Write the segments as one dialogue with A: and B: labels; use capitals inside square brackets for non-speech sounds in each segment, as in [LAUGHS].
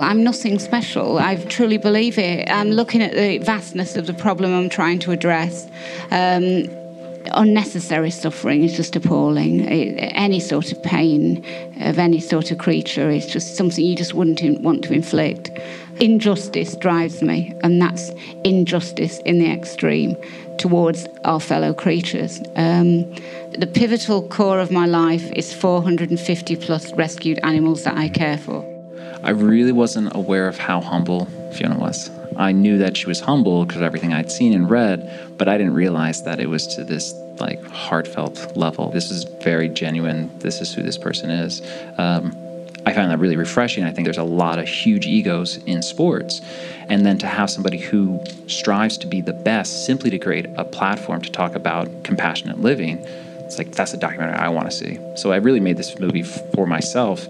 A: I'm nothing special. I truly believe it. I'm looking at the vastness of the problem I'm trying to address. Um, unnecessary suffering is just appalling. It, any sort of pain of any sort of creature is just something you just wouldn't want to inflict. Injustice drives me, and that's injustice in the extreme towards our fellow creatures. Um, the pivotal core of my life is 450 plus rescued animals that I care for.
B: I really wasn't aware of how humble Fiona was. I knew that she was humble because of everything I'd seen and read, but I didn't realize that it was to this like heartfelt level. This is very genuine. This is who this person is. Um, I find that really refreshing. I think there's a lot of huge egos in sports. And then to have somebody who strives to be the best simply to create a platform to talk about compassionate living, it's like that's a documentary I want to see. So I really made this movie for myself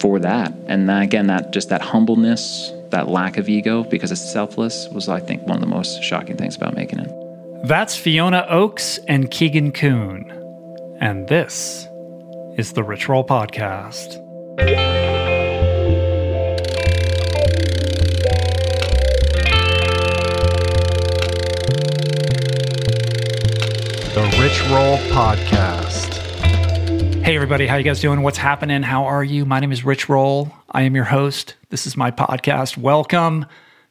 B: for that. And then again, that just that humbleness, that lack of ego because it's selfless was, I think, one of the most shocking things about making it.
C: That's Fiona Oakes and Keegan Kuhn. And this is the Rich Roll Podcast. The Rich Roll Podcast. Hey everybody, how you guys doing? What's happening? How are you? My name is Rich Roll. I am your host. This is my podcast. Welcome.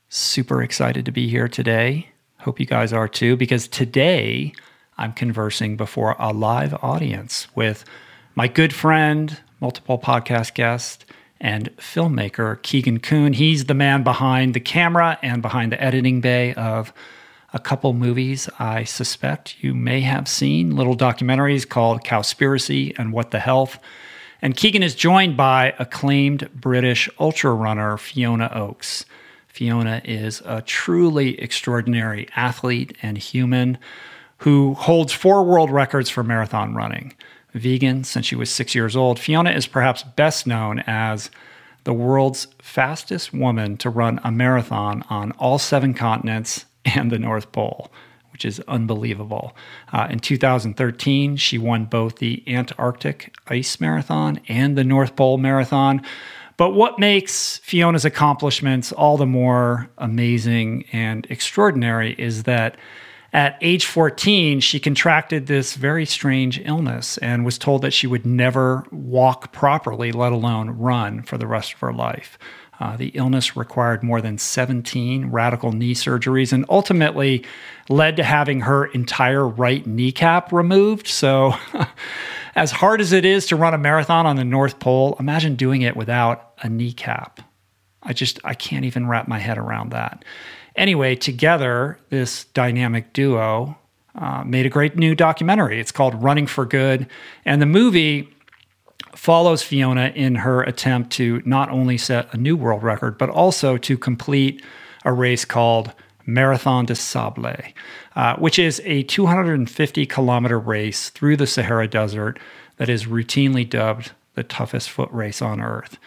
C: Super excited to be here today. Hope you guys are too, because today I'm conversing before a live audience with my good friend, multiple podcast guest, and filmmaker Keegan Kuhn. He's the man behind the camera and behind the editing bay of a couple movies I suspect you may have seen, little documentaries called Cowspiracy and What the Health. And Keegan is joined by acclaimed British ultra runner Fiona Oakes. Fiona is a truly extraordinary athlete and human who holds four world records for marathon running. Vegan since she was six years old, Fiona is perhaps best known as the world's fastest woman to run a marathon on all seven continents and the North Pole, which is unbelievable. Uh, in 2013, she won both the Antarctic Ice Marathon and the North Pole Marathon. But what makes Fiona's accomplishments all the more amazing and extraordinary is that at age 14, she contracted this very strange illness and was told that she would never walk properly, let alone run for the rest of her life. Uh, the illness required more than 17 radical knee surgeries and ultimately led to having her entire right kneecap removed. So, [LAUGHS] as hard as it is to run a marathon on the North Pole, imagine doing it without a kneecap. I just, I can't even wrap my head around that. Anyway, together, this dynamic duo uh, made a great new documentary. It's called Running for Good. And the movie follows Fiona in her attempt to not only set a new world record, but also to complete a race called Marathon des Sables, uh, which is a 250 kilometer race through the Sahara Desert that is routinely dubbed the toughest foot race on earth.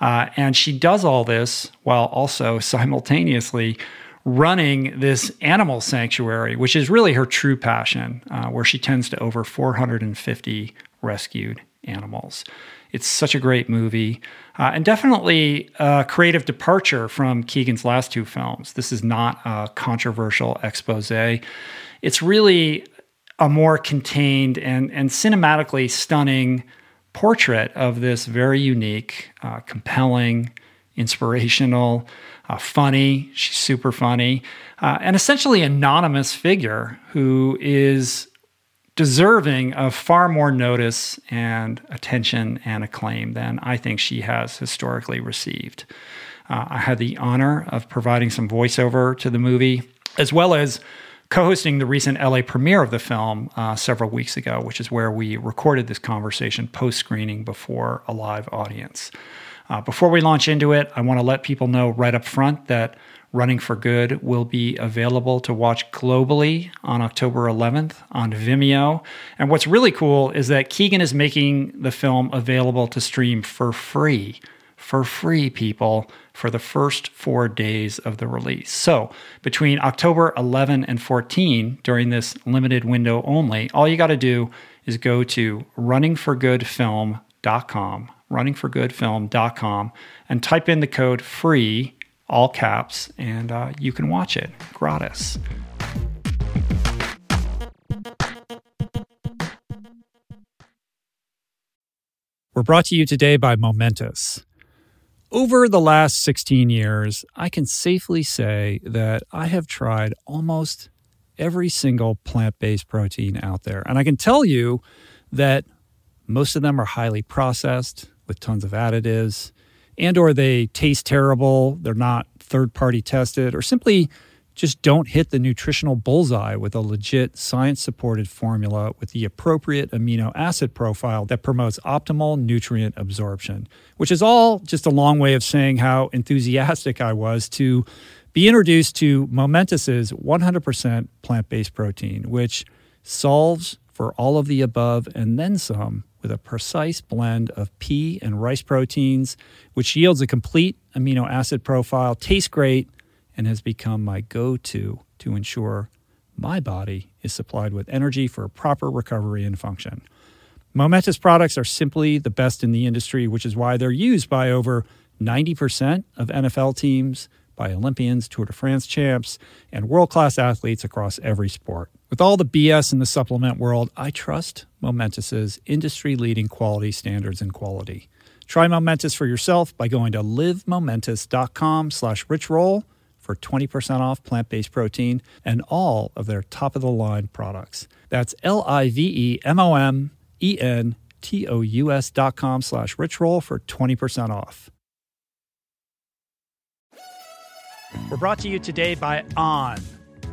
C: Uh, and she does all this while also [LAUGHS] simultaneously running this animal sanctuary, which is really her true passion, uh, where she tends to over 450 rescued animals. It's such a great movie, uh, and definitely a creative departure from Keegan's last two films. This is not a controversial expose. It's really a more contained and, and cinematically stunning portrait of this very unique, uh, compelling, inspirational, uh, funny, she's super funny, uh, and essentially anonymous figure who is deserving of far more notice and attention and acclaim than I think she has historically received. Uh, I had the honor of providing some voiceover to the movie, as well as co hosting the recent LA premiere of the film uh, several weeks ago, which is where we recorded this conversation post screening before a live audience. Uh, before we launch into it, I want to let people know right up front that Running for Good will be available to watch globally on October 11th on Vimeo. And what's really cool is that Keegan is making the film available to stream for free, for free, people, for the first four days of the release. So between October 11 and 14, during this limited window only, all you got to do is go to runningforgoodfilm.com runningforgoodfilm.com, and type in the code FREE, all caps, and uh, you can watch it gratis. We're brought to you today by Momentous. Over the last 16 years, I can safely say that I have tried almost every single plant based protein out there. And I can tell you that most of them are highly processed with tons of additives and or they taste terrible, they're not third party tested or simply just don't hit the nutritional bullseye with a legit science supported formula with the appropriate amino acid profile that promotes optimal nutrient absorption, which is all just a long way of saying how enthusiastic I was to be introduced to Momentous's 100% plant based protein, which solves for all of the above and then some with a precise blend of pea and rice proteins, which yields a complete amino acid profile, tastes great and has become my go to to ensure my body is supplied with energy for proper recovery and function. Momentous products are simply the best in the industry, which is why they're used by over 90% of NFL teams, by Olympians, Tour de France champs, and world class athletes across every sport. With all the BS in the supplement world, I trust Momentous's industry leading quality standards and quality. Try Momentous for yourself by going to livemomentous.com slash richroll for 20% off plant based protein and all of their top of the line products. That's L I V E M O M E N T O U S dot com slash richroll for 20% off. We're brought to you today by On.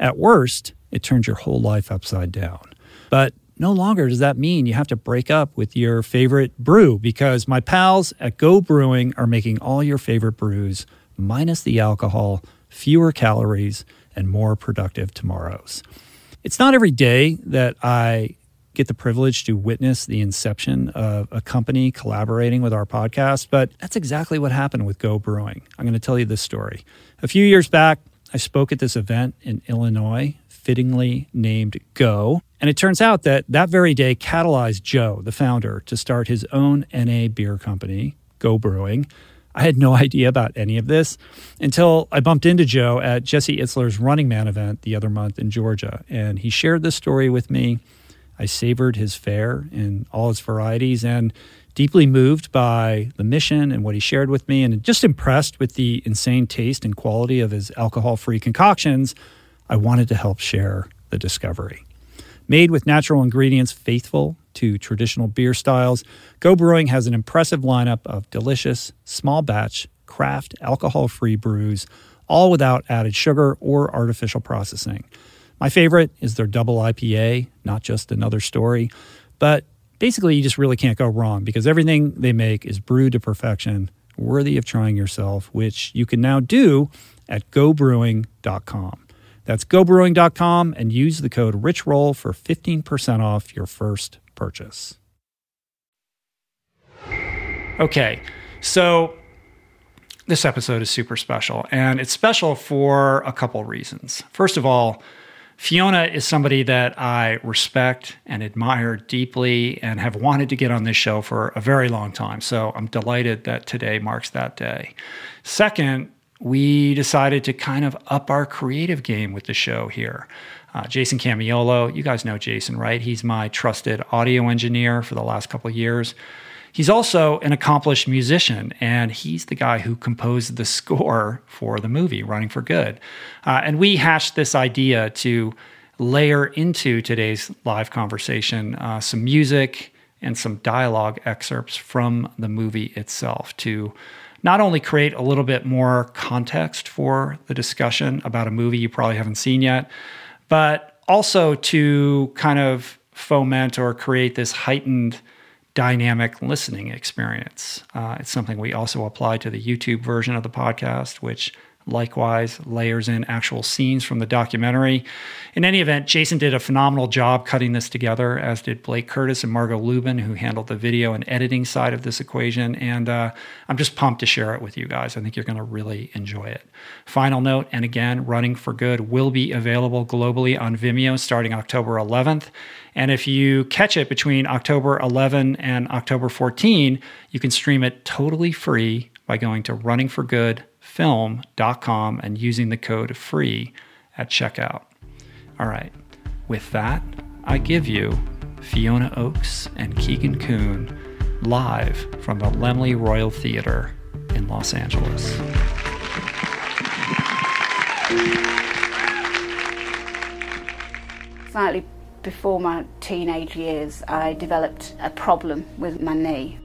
C: At worst, it turns your whole life upside down. But no longer does that mean you have to break up with your favorite brew because my pals at Go Brewing are making all your favorite brews minus the alcohol, fewer calories, and more productive tomorrows. It's not every day that I get the privilege to witness the inception of a company collaborating with our podcast, but that's exactly what happened with Go Brewing. I'm going to tell you this story. A few years back, I spoke at this event in Illinois fittingly named Go. And it turns out that that very day catalyzed Joe, the founder, to start his own NA beer company, Go Brewing. I had no [LAUGHS] idea about any of this until I bumped into Joe at Jesse Itzler's Running Man event the other month in Georgia. And he shared this story with me. I savored his fare in all its varieties and deeply moved by the mission and what he shared with me, and just impressed with the insane taste and quality of his alcohol free concoctions I wanted to help share the discovery. Made with natural ingredients faithful to traditional beer styles, Go Brewing has an impressive lineup of delicious, small batch, craft, alcohol free brews, all without added sugar or artificial processing. My favorite is their double IPA, not just another story, but basically you just really can't go wrong because everything they make is brewed to perfection, worthy of trying yourself, which you can now do at gobrewing.com. That's gobrewing.com and use the code RICHROLL for 15% off your first purchase. Okay, so this episode is super special, and it's special for a couple reasons. First of all, Fiona is somebody that I respect and admire deeply and have wanted to get on this show for a very long time. So I'm delighted that today marks that day. Second, we decided to kind of up our creative game with the show here. Uh, Jason Camiolo, you guys know Jason, right? He's my trusted audio engineer for the last couple years. He's also an accomplished musician, and he's the guy who composed the score for the movie Running for Good. Uh, and we hashed this idea to layer into today's live conversation uh, some music and some dialogue excerpts from the movie itself to not only create a little bit more context for the discussion about a movie you probably haven't seen yet, but also to kind of foment or create this heightened dynamic listening experience. Uh, it's something we also apply to the YouTube version of the podcast, which likewise layers in actual scenes from the documentary. In any event, Jason did a phenomenal job cutting this together, as did Blake Curtis and Margot Lubin, who handled the video and editing side of this equation. And uh, I'm just pumped to share it with you guys. I think you're going to really enjoy it. Final note, and again, Running for Good will be available globally on Vimeo starting October 11th. And if you catch it between October 11 and October 14, you can stream it totally free by going to runningforgoodfilm.com and using the code FREE at checkout. All right, with that, I give you Fiona Oakes and Keegan Kuhn live from the Laemmle Royal Theater in Los Angeles.
A: Slightly before my teenage years, I developed a problem with my knee.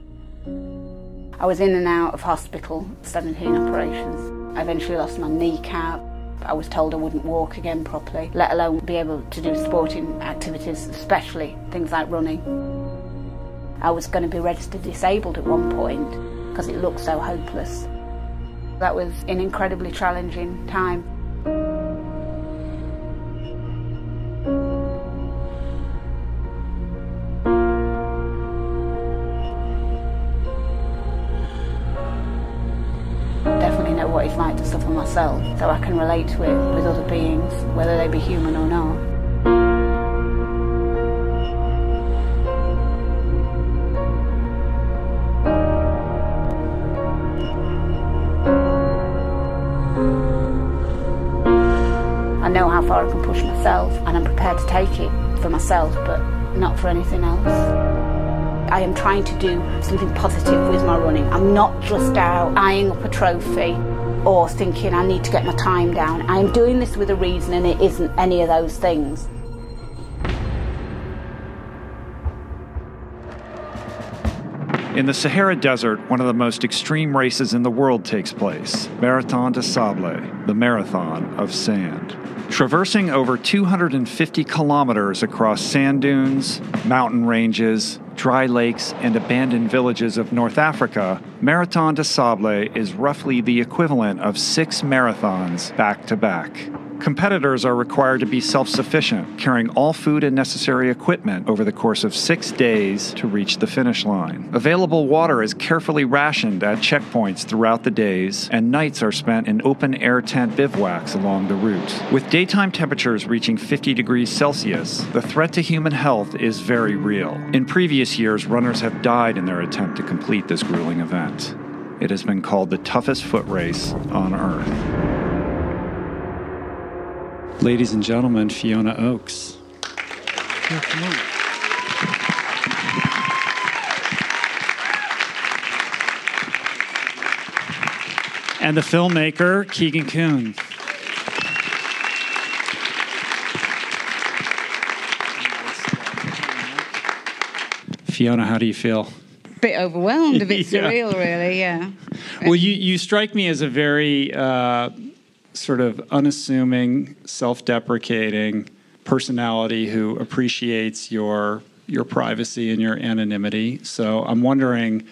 A: I was in and out of hospital, 17 operations. I eventually lost my kneecap. I was told I wouldn't walk again properly, let alone be able to do sporting activities, especially things like running. I was going to be registered disabled at one point because it looked so hopeless. That was an incredibly challenging time. Relate to it with other beings, whether they be human or not. I know how far I can push myself, and I'm prepared to take it for myself, but not for anything else. I am trying to do something positive with my running. I'm not just out eyeing up a trophy or thinking I need to get my time down. I am doing this with a reason and it isn't any of those things.
D: In the Sahara Desert, one of the most extreme races in the world takes place Marathon des Sables, the Marathon of Sand. Traversing over 250 kilometers across sand dunes, mountain ranges, dry lakes, and abandoned villages of North Africa, Marathon des Sables is roughly the equivalent of six marathons back to back. Competitors are required to be self sufficient, carrying all food and necessary equipment over the course of six days to reach the finish line. Available water is carefully rationed at checkpoints throughout the days, and nights are spent in open air tent bivouacs along the route. With daytime temperatures reaching 50 degrees Celsius, the threat to human health is very real. In previous years, runners have died in their attempt to complete this grueling event. It has been called the toughest foot race on Earth. Ladies and gentlemen, Fiona Oakes. On. And the filmmaker, Keegan Kuhn. Fiona, how do you feel?
A: A bit overwhelmed, a bit [LAUGHS]
D: Yeah.
A: surreal, really. Yeah.
D: Well, you, you strike me as a very uh, sort of unassuming, self deprecating personality who appreciates your, your privacy and your anonymity. So I'm wondering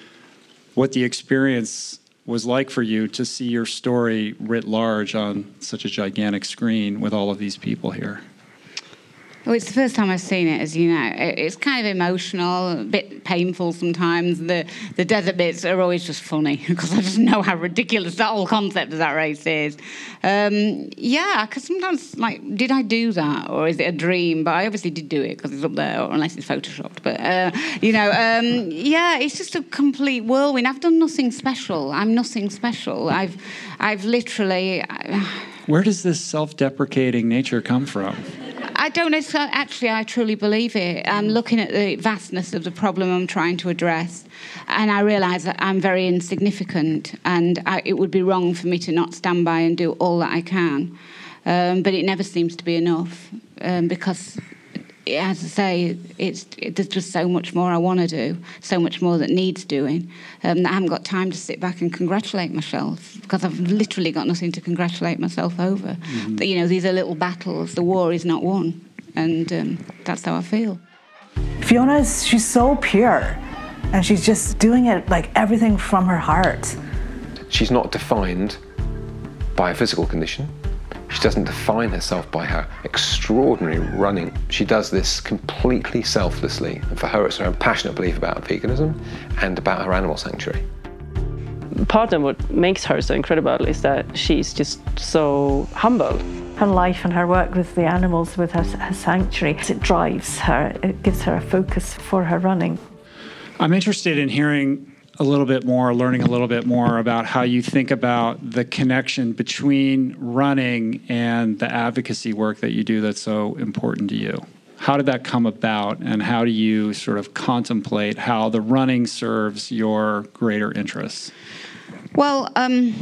D: what the experience was like for you to see your story writ large on such a gigantic screen with all of these people here.
A: Well, it's the first time I've seen it, as you know. It's kind of emotional, a bit painful sometimes. The the desert bits are always just funny [LAUGHS] because I just know how ridiculous that whole concept of that race is. Um, yeah, because sometimes, like, did I do that or is it a dream? But I obviously did do it because it's up there, or unless it's photoshopped. But uh, you know, um, yeah, it's just a complete whirlwind. I've done nothing special. I'm nothing special. I've I've literally. [SIGHS]
D: Where does this self deprecating nature come from?
A: I don't know. so Actually, I truly believe it. I'm looking at the vastness of the problem I'm trying to address, and I realise that I'm very insignificant, and I, it would be wrong for me to not stand by and do all that I can. Um, but it never seems to be enough um, because, as I say, it's it, there's just so much more I want to do, so much more that needs doing. Um, that I haven't got time to sit back and congratulate myself because I've literally got nothing to congratulate myself over. That, You know, these are little battles. The war is not won, and um, that's how I feel.
E: Fiona is she's so pure and she's just doing it like everything from her heart.
F: She's not defined by a physical condition. She doesn't define herself by her extraordinary running. She does this completely selflessly. And for her, it's her own passionate belief about veganism and about her animal sanctuary.
G: part of what makes her so incredible is that she's just so humble.
E: Her life and her work with the animals, with her, her sanctuary, it drives her, it gives her a focus for her running.
D: I'm interested in hearing a little bit more, learning a little bit more about how you think about the connection between running and the advocacy work that you do that's so important to you. How did that come about, and how do you sort of contemplate how the running serves your greater interests?
A: Well, um,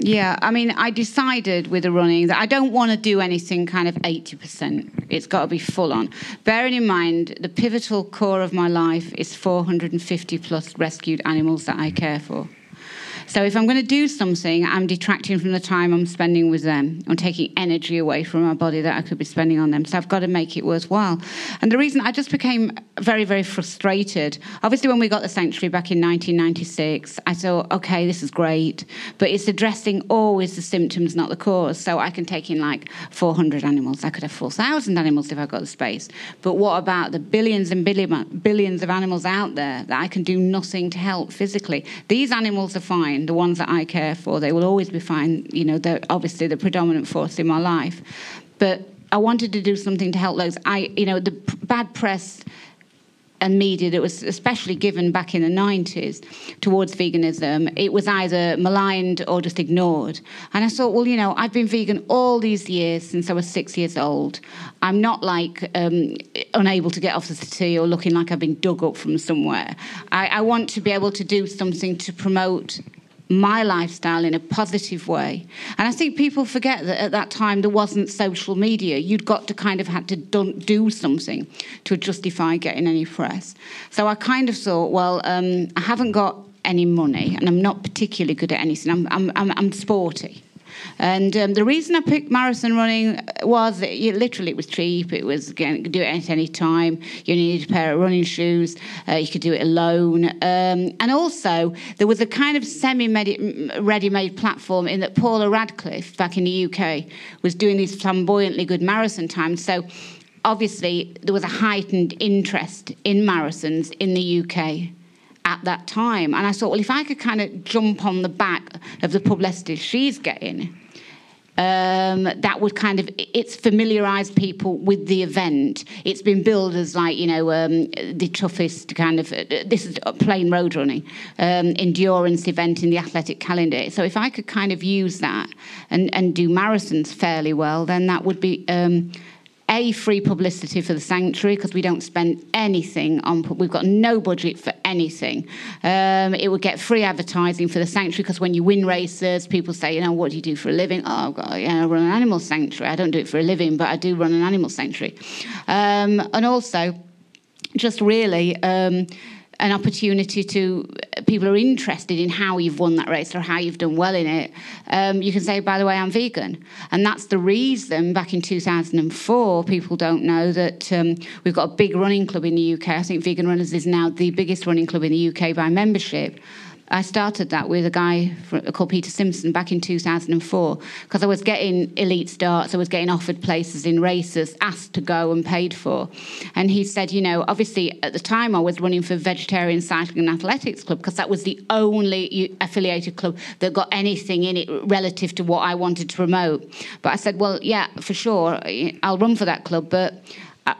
A: yeah, I mean, I decided with the running that I don't want to do anything kind of 80%. It's got to be full on. Bearing in mind, the pivotal core of my life is 450 plus rescued animals that I care for. So if I'm going to do something, I'm detracting from the time I'm spending with them. I'm taking energy away from my body that I could be spending on them. So I've got to make it worthwhile. And the reason I just became very, very frustrated. Obviously, when we got the sanctuary back in 1996, I thought, okay, this is great, but it's addressing always the symptoms, not the cause. So I can take in like 400 animals. I could have 4,000 animals if I got the space. But what about the billions and billion, billions of animals out there that I can do nothing to help physically? These animals are fine. The ones that I care for, they will always be fine. You know, they're obviously the predominant force in my life. But I wanted to do something to help those. I, you know, the bad press and media that was especially given back in the 90s towards veganism, it was either maligned or just ignored. And I thought, well, you know, I've been vegan all these years since I was six years old. I'm not like um, unable to get off the settee or looking like I've been dug up from somewhere. I, I want to be able to do something to promote my lifestyle in a positive way. And I think people forget that at that time there wasn't social media. You'd got to kind of had to do, something to justify getting any press. So I kind of thought, well, um, I haven't got any money and I'm not particularly good at anything. I'm, I'm, I'm, I'm sporty. And um, the reason I picked marathon running was that you, literally it was cheap. It was again, could do it at any time. You needed a pair of running shoes. Uh, you could do it alone. Um, and also there was a kind of semi-ready-made platform in that Paula Radcliffe back in the UK was doing these flamboyantly good marathon times. So obviously there was a heightened interest in marathons in the UK at that time. And I thought, well, if I could kind of jump on the back of the publicity she's getting, um, that would kind of it's familiarised people with the event. It's been billed as like you know um, the toughest kind of this is a plain road running um, endurance event in the athletic calendar. So if I could kind of use that and and do marathons fairly well, then that would be. A free publicity for the sanctuary because we don't spend anything on we've got no budget for anything. Um, it would get free advertising for the sanctuary because when you win races people say you know what do you do for a living? Oh I run an animal sanctuary. I don't do it for a living but I do run an animal sanctuary. Um, and also just really um, an opportunity to people are interested in how you've won that race or how you've done well in it. Um, you can say, by the way, I'm vegan, and that's the reason. Back in 2004, people don't know that um, we've got a big running club in the UK. I think Vegan Runners is now the biggest running club in the UK by membership. I started that with a guy called Peter Simpson back in 2004 because I was getting elite starts, I was getting offered places in races, asked to go and paid for. And he said, you know, obviously at the time I was running for Vegetarian Cycling and Athletics Club because that was the only affiliated club that got anything in it relative to what I wanted to promote. But I said, well, yeah, for sure, I'll run for that club, but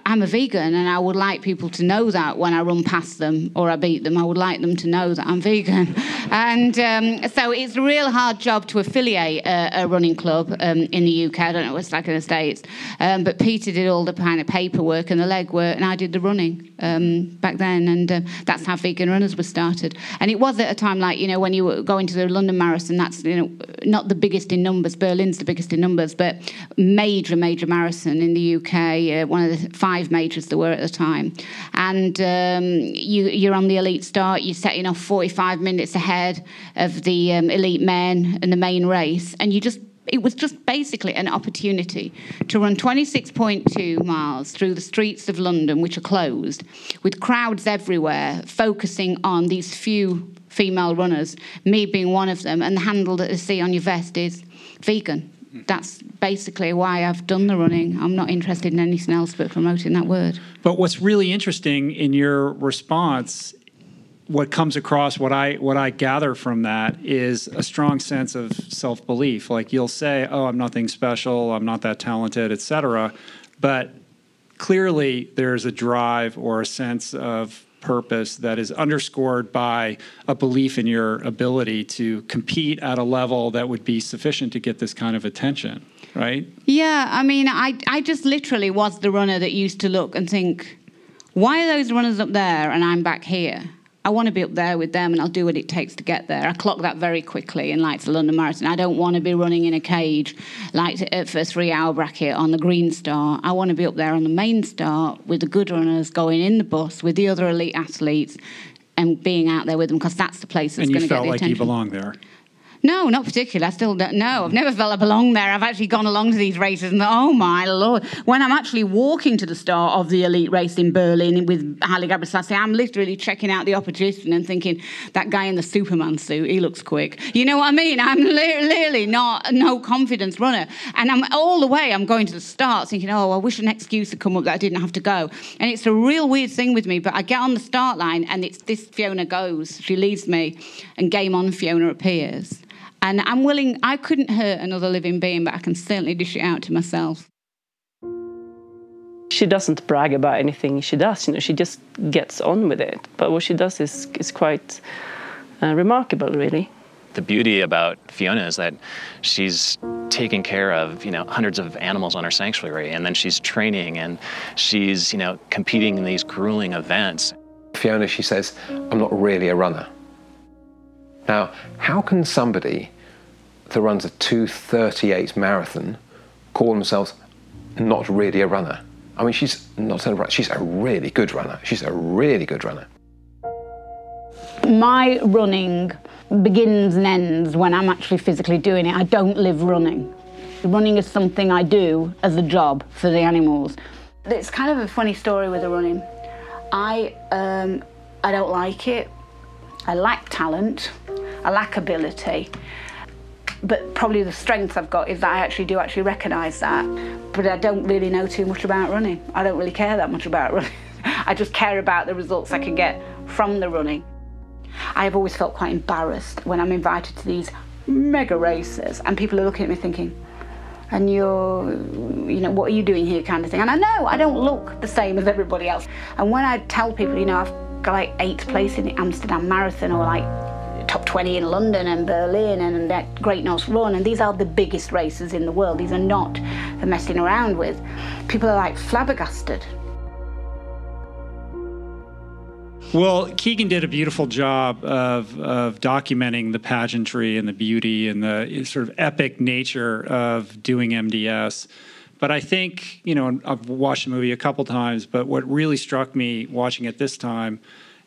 A: I'm a vegan and I would like people to know that when I run past them or I beat them, I would like them to know that I'm vegan. [LAUGHS] and um, so it's a real hard job to affiliate a, a running club um, in the UK. I don't know what it's like in the States. Um, but Peter did all the kind of paperwork and the legwork, and I did the running um, back then. And uh, that's how Vegan Runners was started. And it was at a time like, you know, when you were going to the London Marathon, that's, you know, not the biggest in numbers. Berlin's the biggest in numbers, but major, major marathon in the UK, uh, one of the five majors there were at the time. And um, you, you're on the elite start, you're setting off 45 minutes ahead of the um, elite men in the main race, and you just it was just basically an opportunity to run 26.2 miles through the streets of London, which are closed, with crowds everywhere, focusing on these few female runners, me being one of them, and the handle that they see on your vest is vegan that's basically why I've done the running. I'm not interested in anything else but promoting that word.
D: But what's really interesting in your response, what comes across, what I what I gather from that is a strong sense of self belief. Like you'll say, "Oh, I'm nothing special. I'm not that talented, etc." But clearly, there's a drive or a sense of purpose that is underscored by a belief in your ability to compete at a level that would be sufficient to get this kind of attention, right?
A: Yeah, I mean, I, I just literally was the runner that used to look and think, why are those runners up there and I'm back here? I want to be up there with them and I'll do what it takes to get there. I clocked that very quickly in like the London Marathon. I don't want to be running in a cage like uh, for a three hour bracket on the green start. I want to be up there on the main start with the good runners going in the bus with the other elite athletes and being out there with them because that's the place that's going to get the
D: attention. And
A: you
D: felt like you belong there.
A: No, not particularly. I still don't know. I've never felt I belong there. I've actually gone along to these races and oh my lord, when I'm actually walking to the start of the elite race in Berlin with Haile Gebrselassie, I'm literally checking out the opposition and thinking that guy in the Superman suit, he looks quick. You know what I mean? I'm literally not no confidence runner, and I'm all the way. I'm going to the start thinking, oh, I wish an excuse had come up that I didn't have to go. And it's a real weird thing with me. But I get on the start line and it's this Fiona goes. She leads me, and game on Fiona appears. And I'm willing, I couldn't hurt another living being, but I can certainly dish it out to myself.
G: She doesn't brag about anything she does, you know, she just gets on with it. But what she does is, is quite uh, remarkable, really.
H: The beauty about Fiona is that she's taking care of you know hundreds of animals on her sanctuary, and then she's training and she's you know competing in these grueling events.
F: Fiona, she says, "I'm not really a runner." Now, how can somebody that runs a 238 marathon call themselves not really a runner? I mean, she's not a runner, she's a really good runner. She's a really good runner.
A: My running begins and ends when I'm actually physically doing it. I don't live running. Running is something I do as a job for the animals. It's kind of a funny story with the running. I um, I don't like it. I lack talent. I lack ability. But probably the strength I've got is that I actually do actually recognise that. But I don't really know too much about running. I don't really care that much about [LAUGHS] running. I just care about the results I can get from the running. I've always felt quite embarrassed when I'm invited to these mega races and people are looking at me thinking, and you're, you know, what are you doing here kind of thing. And I know I don't look the same as everybody else. And when I tell people, you know, I've got like eighth place in the Amsterdam Marathon or like top 20 in London and Berlin and that Great North Run, and these are the biggest races in the world. These are not for messing around with. People are like flabbergasted.
D: Well, Keegan did a beautiful job of, of documenting the pageantry and the beauty and the eh, sort of epic nature of doing MDS. but I think, you know, I've watched the movie a couple times, but what really struck me watching it this time,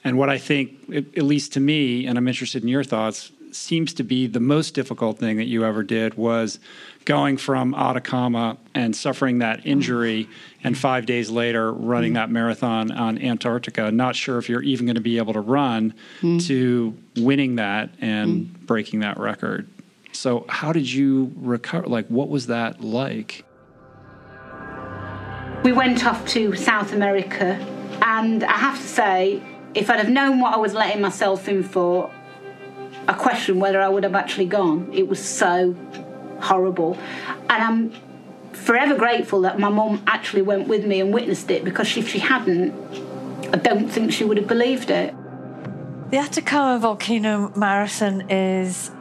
D: and what I think, at least to me, and I'm interested in your thoughts, seems to be the most difficult thing that you ever did was going from Atacama and suffering that injury, and five days later running mm-hmm. that marathon on Antarctica. Not sure if you're even going to be able to run mm-hmm. to winning that and mm-hmm. breaking that record. So, how did you recover? Like, what was that like?
A: We went off to South America, and I have to say, if I'd have known what I was letting myself in for, I question whether I would have actually gone. It was so horrible. And I'm forever grateful that my mum actually went with me and witnessed it because if she hadn't, I don't think she would have believed it.
E: The Atacama Volcano Marathon is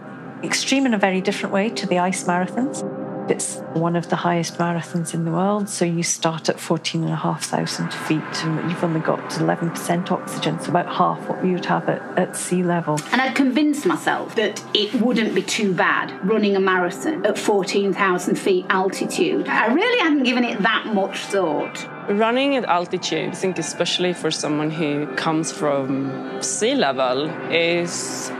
E: extreme in a very different way to the ice marathons. It's one of the highest marathons in the world, so you start at 14,500 feet and you've only got 11% oxygen, so about half what you would have at, at sea level.
A: And I'd convinced myself that it wouldn't be too bad running a marathon at 14,000 feet altitude. I really hadn't given it that much thought.
G: Running at altitude, I think especially for someone who comes from sea level, is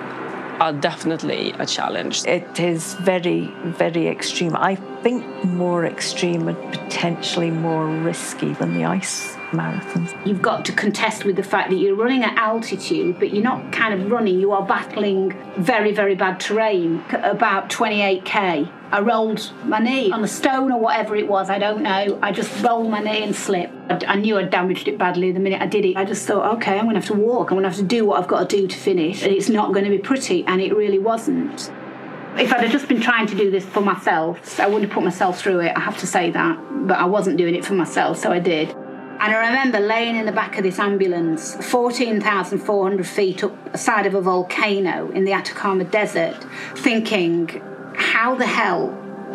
G: uh, definitely a challenge.
E: It is very, very extreme. I think more extreme and potentially more risky than the ice marathons.
A: You've got to contest with the fact that you're running at altitude, but you're not kind of running, you are battling very, very bad terrain. About 28k. I rolled my knee on a stone or whatever it was, I don't know. I just rolled my knee and slipped. I, I knew I'd damaged it badly the minute I did it. I just thought, okay, I'm going to have to walk. I'm going to have to do what I've got to do to finish. And it's not going to be pretty. And it really wasn't. If I'd have just been trying to do this for myself, I wouldn't have put myself through it. I have to say that. But I wasn't doing it for myself, so I did. And I remember laying in the back of this ambulance, 14,400 feet up the side of a volcano in the Atacama Desert, thinking, how the hell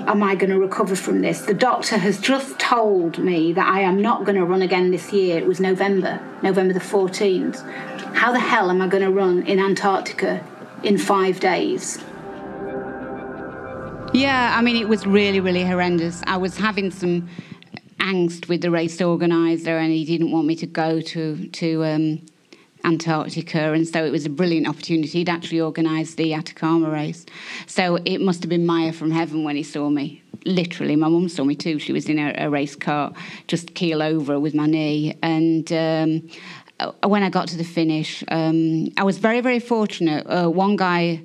A: am I going to recover from this? The doctor has just told me that I am not going to run again this year. It was November, November the 14th. How the hell am I going to run in Antarctica in five days? Yeah, I mean, it was really, really horrendous. I was having some angst with the race organizer, and he didn't want me to go to to um, Antarctica, and so it was a brilliant opportunity. He'd actually organised the Atacama race, so it must have been Maya from heaven when he saw me. Literally, my mum saw me too. She was in a, a race car, just keel over with my knee, and. Um, when I got to the finish, um, I was very, very fortunate. Uh, one guy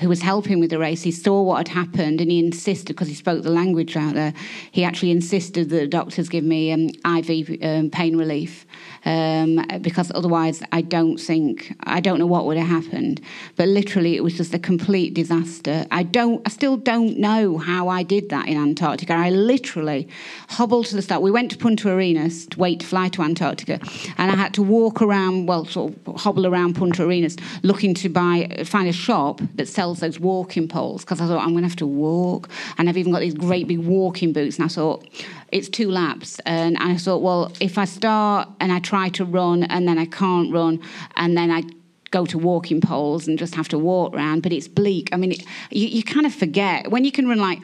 A: who was helping with the race, he saw what had happened and he insisted, because he spoke the language out there, he actually insisted that the doctors give me um, IV um, pain relief. Um, because otherwise, I don't think I don't know what would have happened. But literally, it was just a complete disaster. I don't, I still don't know how I did that in Antarctica. I literally hobbled to the start. We went to Punta Arenas to wait to fly to Antarctica, and I had to walk around, well, sort of hobble around Punta Arenas, looking to buy find a shop that sells those walking poles. Because I thought I'm going to have to walk, and I've even got these great big walking boots. And I thought it's two laps. And I thought, well, if I start and I try to run and then I can't run and then I go to walking poles and just have to walk around, but it's bleak. I mean, it, you, you kind of forget when you can run like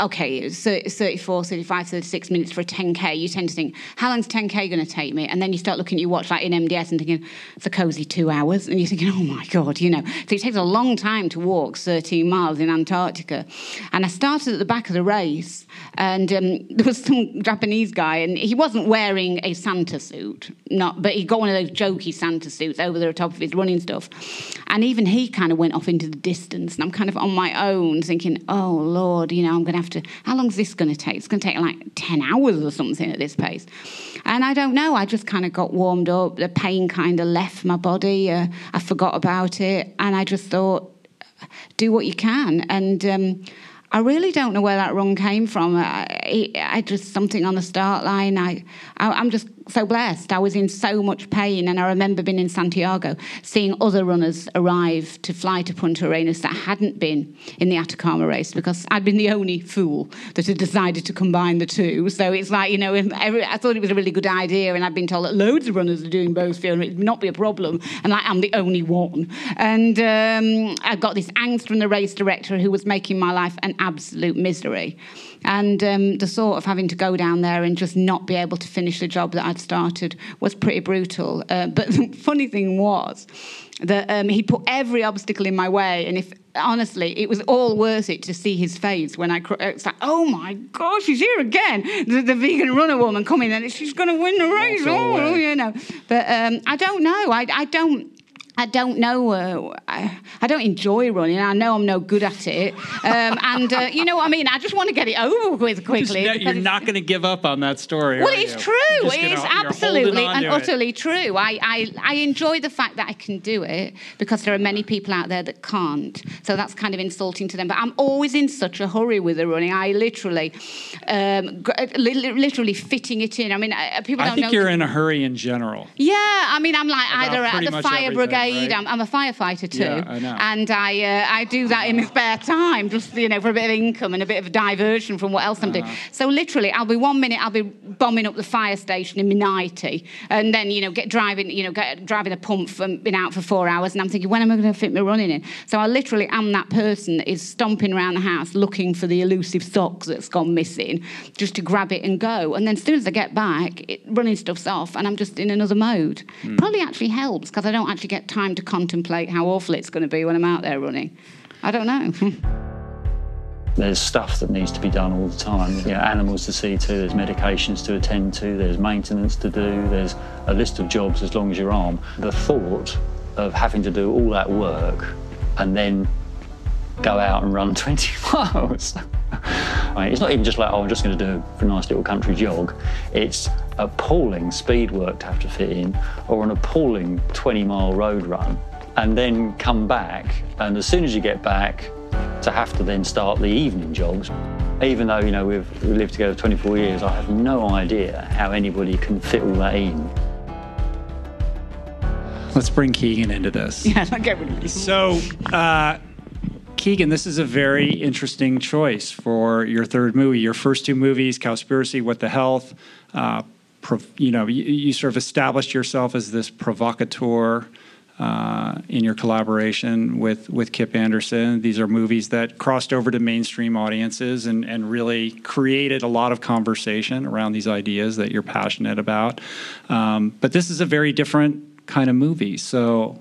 A: okay, so 34, 35, 36 minutes for a 10K, you tend to think, how long's 10K going to take me? And then you start looking at your watch like in MDS and thinking, it's a cozy two hours. And you're thinking, oh my God, you know. So it takes a long time to walk 13 miles in Antarctica. And I started at the back of the race, and um, [LAUGHS] there was some Japanese guy, and he wasn't wearing a Santa suit, not, but he got one of those jokey Santa suits over the top of his running stuff. And even he kind of went off into the distance, and I'm kind of on my own thinking, oh Lord, you know, I'm going to have to, how long is this going to take? It's going to take like 10 hours or something at this pace. And I don't know, I just kind of got warmed up. The pain kind of left my body. Uh, I forgot about it. And I just thought, do what you can. And um, I really don't know where that run came from. I, I just something on the start line. I, I, I'm just so blessed. I was in so much pain, and I remember being in Santiago, seeing other runners arrive to fly to Punta Arenas that hadn't been in the Atacama race because I'd been the only fool that had decided to combine the two. So it's like you know, every, I thought it was a really good idea, and I'd been told that loads of runners are doing both, and it'd not be a problem. And like, I'm the only one, and um, I got this angst from the race director who was making my life an absolute misery. And um, the thought of having to go down there and just not be able to finish the job that I'd started was pretty brutal. Uh, but [LAUGHS] the funny thing was that um, he put every obstacle in my way, and if honestly, it was all worth it to see his face when I. It's like, oh my gosh, she's here again. The, the vegan runner woman coming, and she's going to win the race. Oh, you know. But um, I don't know. I, I don't. I don't know. Uh, I, I, don't enjoy running. I know I'm no good at it. Um, and uh, you know what I mean? I just want to get it over with quickly.
C: you're not going to give up on that story.
A: Well, it's you? true. It is absolutely and utterly it. true. I, I, I enjoy the fact that I can do it because there are many people out there that can't. So that's kind of insulting to them. But I'm always in such a hurry with the running. I literally, um, literally fitting it in. I mean, uh, people don't
C: I think you're in a hurry in general.
A: Yeah. I mean, I'm like either at the fire brigade right? I'm, I'm, a firefighter too,
C: yeah, I
A: and I uh, I do that in my spare time, just you know, for a bit of income and a bit of a diversion from what else I'm doing. Uh-huh. So literally, I'll be one minute I'll be bombing up the fire station in my nighty, and then you know get driving you know get driving a pump and been out for four hours, and I'm thinking when am I going to fit my running in? So I literally am that person that is stomping around the house looking for the elusive socks that's gone missing, just to grab it and go. And then as soon as I get back, it, running stuff's off, and I'm just in another mode. Mm. Probably actually helps because I don't actually get time to contemplate how awful it's going to be when I'm out there running. I don't know. [LAUGHS]
I: there's stuff that needs to be done all the time. You know, animals to see to, there's medications to attend to, there's maintenance to do, there's a list of jobs as long as your arm. The thought of having to do all that work and then go out and run [LAUGHS] 20 miles. [LAUGHS] I mean, it's not even just like, oh, I'm just going to do a nice little country jog. It's appalling speed work to have to fit in, or an appalling 20 mile road run, and then come back. And as soon as you get back, to have to then start the evening jogs. Even though, you know, we've lived together 24 years, I have no idea how anybody can fit all that in.
C: Let's bring Keegan into this. [LAUGHS]
A: Yeah, I'll get rid of
C: So, uh, Keegan, this is a very interesting choice for your third movie. Your first two movies, Cowspiracy, What the Health, uh, you know, you, you, sort of established yourself as this provocateur uh, in your collaboration with with Kip Anderson. These are movies that crossed over to mainstream audiences and and really created a lot of conversation around these ideas that you're passionate about. Um, but this is a very different kind of movie. So,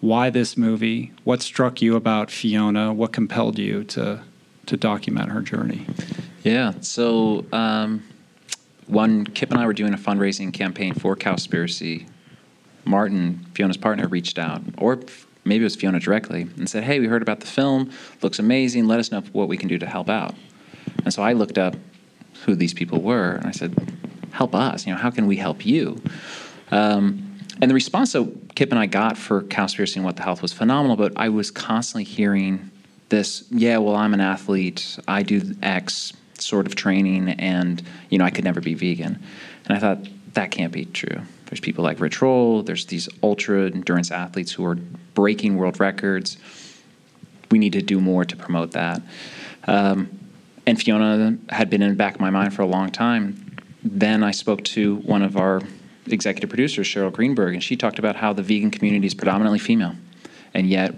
C: why this movie? What struck you about Fiona? What compelled you to to document her journey?
B: Yeah. So. Um when Kip and I were doing a fundraising campaign for Cowspiracy, Martin, Fiona's partner, reached out, or maybe it was Fiona directly, and said, Hey, we heard about the film, looks amazing, let us know what we can do to help out. And so I looked up who these people were, and I said, Help us, you know, how can we help you? Um, and the response that Kip and I got for Cowspiracy and What the Health was phenomenal, but I was constantly hearing this, yeah, well, I'm an athlete, I do X, sort of training, and you know I could never be vegan. And I thought that can't be true. There's people like Rich Roll. There's these ultra endurance athletes who are breaking world records. We need to do more to promote that. Um, and Fiona had been in the back of my mind for a long time. Then I spoke to one of our executive producers, Cheryl Greenberg, and she talked about how the vegan community is predominantly female, and yet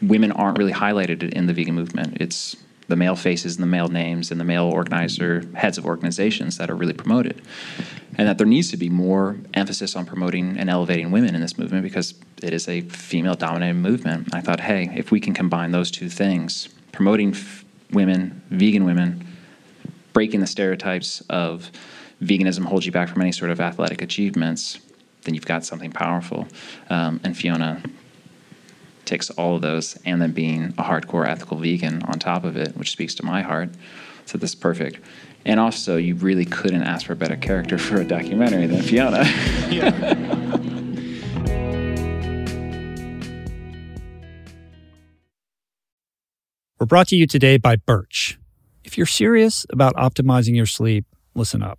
B: women aren't really highlighted in the vegan movement. It's the male faces and the male names and the male organizer heads of organizations that are really promoted. And that there needs to be more emphasis on promoting and elevating women in this movement because it is a female dominated movement. I thought, hey, if we can combine those two things, promoting f- women, vegan women, breaking the stereotypes of veganism holds you back from any sort of athletic achievements, then you've got something powerful. Um, and Fiona ticks all of those, and then being a hardcore ethical vegan on top of it, which speaks to my heart. So this is perfect. And also, you really couldn't ask for a better character for a documentary than Fiona. [LAUGHS] yeah.
C: We're brought to you today by Birch. If you're serious about optimizing your sleep, listen up.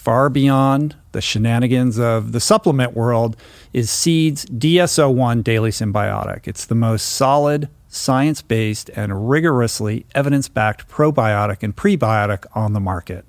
C: far beyond the shenanigans of the supplement world is Seed's DS-01 Daily Synbiotic. It's the most solid, science based, and rigorously evidence backed probiotic and prebiotic on the market.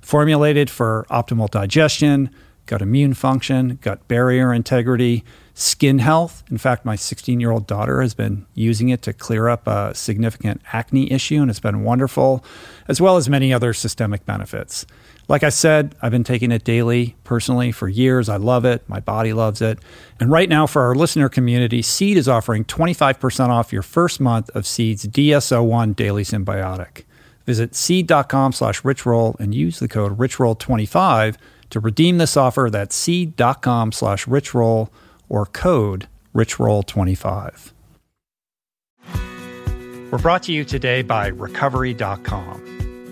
C: Formulated for optimal digestion, gut immune function, gut barrier integrity, skin health. In fact, my 16 year old daughter has been using it to clear up a significant acne issue, and it's been wonderful, as well as many other systemic benefits. Like I said, I've been taking it daily personally for years. I love it. My body loves it. And right now, for our listener community, Seed is offering 25% off your first month of Seed's DS-01 Daily Synbiotic. Visit seed.com slash richroll and use the code richroll25 to redeem this offer. That's seed.com slash richroll or code richroll25. We're brought to you today by recovery.com.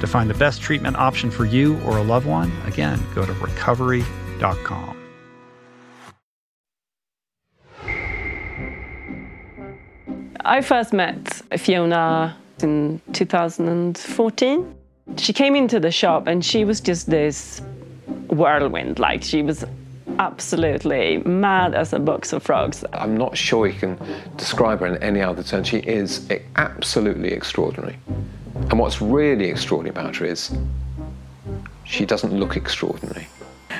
C: To find the best treatment option for you or a loved one, again, go to recovery.com.
G: I first met Fiona in 2014. She came into the shop and she was just this whirlwind. Like she was absolutely mad as a box of frogs.
F: I'm not sure you can describe her in any other term. She is absolutely extraordinary. And what's really extraordinary about her is she doesn't look extraordinary.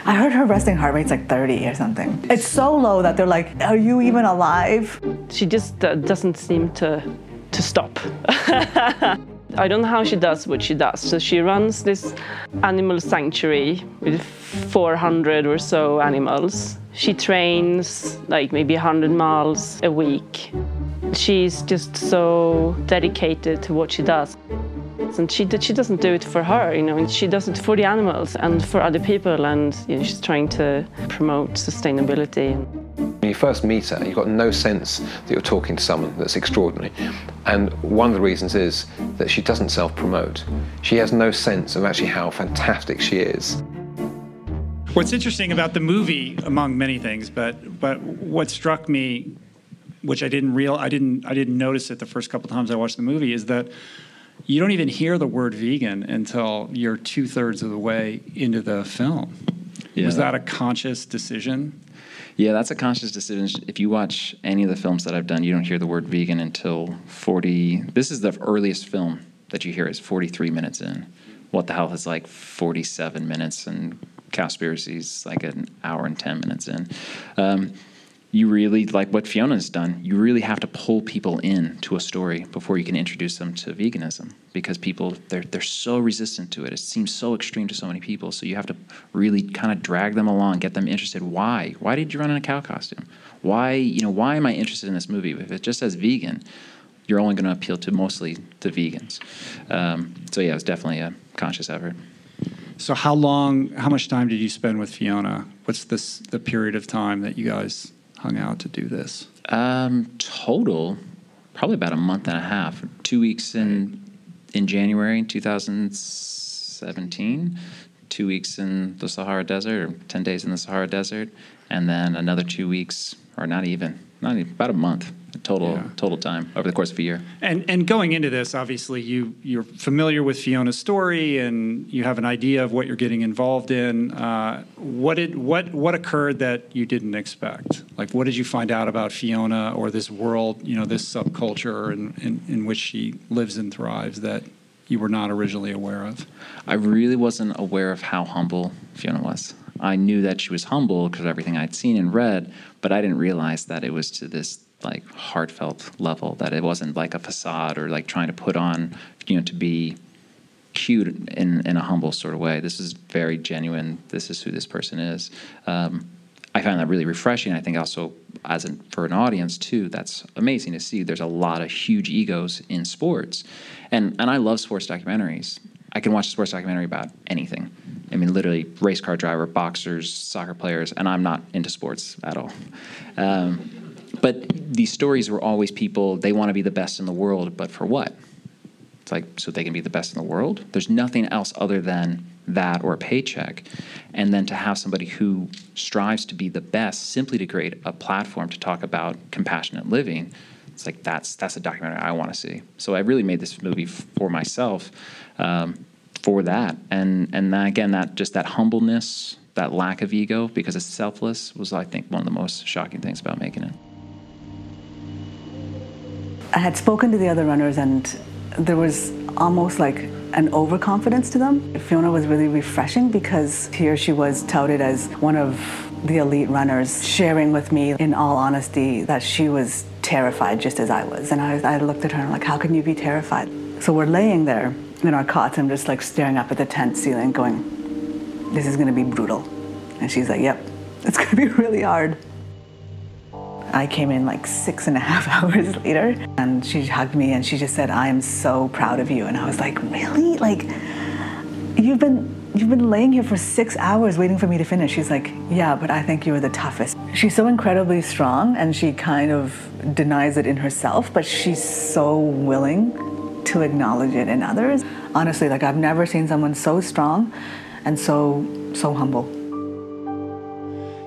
J: I heard her resting heart rate's like 30 or something. It's so low that they're like, "Are you even alive?"
G: She just uh, doesn't seem to to stop. [LAUGHS] I don't know how she does what she does. So she runs this animal sanctuary with 400 or so animals. She trains like maybe 100 miles a week. She's just so dedicated to what she does. And she, she doesn't do it for her, you know, and she does it for the animals and for other people. And you know, she's trying to promote sustainability.
F: When you first meet her, you've got no sense that you're talking to someone that's extraordinary. And one of the reasons is that she doesn't self promote. She has no sense of actually how fantastic she is.
C: What's interesting about the movie, among many things, but but what struck me, which I didn't real I didn't I didn't notice it the first couple times I watched the movie, is that you don't even hear the word vegan until you're two thirds of the way into the film.
B: Yeah.
C: Was that a conscious decision?
B: Yeah, that's a conscious decision. If you watch any of the films that I've done, you don't hear the word vegan until 40. This is the earliest film that you hear is 43 minutes in. What the Health is like 47 minutes, and Cowspiracy's like an hour and 10 minutes in. Um, you really like what Fiona's done. You really have to pull people in to a story before you can introduce them to veganism because people they're they're so resistant to it. It seems so extreme to so many people. So you have to really kind of drag them along, get them interested. Why? Why did you run in a cow costume? Why you know why am I interested in this movie? If it just says vegan, you're only going to appeal to mostly the vegans. Um, so yeah, it was definitely a conscious effort.
C: So how long, how much time did you spend with Fiona? What's this the period of time that you guys hung out to do this?
B: Um, total, probably about a month and a half. Two weeks in in January 2017, two weeks in the Sahara Desert, or ten days in the Sahara Desert, and then another two weeks, or not even, not even about a month total
C: Yeah.
B: total time over the course of a year.
C: And and going into this, obviously you you're familiar with Fiona's story and you have an idea of what you're getting involved in. Uh, what did what what occurred that you didn't expect? Like what did you find out about Fiona or this world, you know, this subculture in, in, in which she lives and thrives that you were not originally aware of?
B: I really wasn't aware of how humble Fiona was. I knew that she was humble because of everything I'd seen and read, but I didn't realize that it was to this like heartfelt level that it wasn't like a facade or like trying to put on, you know, to be cute in in a humble sort of way. This is very genuine. This is who this person is. Um, I find that really refreshing. I think also as an, for an audience too, that's amazing to see. There's a lot of huge egos in sports, and and I love sports documentaries. I can watch a sports documentary about anything. I mean, literally, race car driver, boxers, soccer players, and I'm not into sports at all. Um, but these stories were always people they want to be the best in the world, but for what? It's like so they can be the best in the world. There's nothing else other than that or a paycheck, and then to have somebody who strives to be the best simply to create a platform to talk about compassionate living. It's like that's that's a documentary I want to see. So I really made this movie for myself, um, for that, and and then again that just that humbleness, that lack of ego because it's selfless was I think one of the most shocking things about making it.
J: I had spoken to the other runners, and there was almost like an overconfidence to them. Fiona was really refreshing because here she was touted as one of the elite runners, sharing with me in all honesty that she was terrified just as I was. And I, I looked at her and I'm like, how can you be terrified? So we're laying there in our cots. I'm just like staring up at the tent ceiling, going, this is going to be brutal. And she's like, yep, it's going to be [LAUGHS] really hard. I came in like six and a half [LAUGHS] hours later and she hugged me and she just said, I am so proud of you. And I was like, really? Like, you've been. You've been laying here for six hours waiting for me to finish. She's like, Yeah, but I think you were the toughest. She's so incredibly strong and she kind of denies it in herself, but she's so willing to acknowledge it in others. Honestly, like I've never seen someone so strong and so so humble.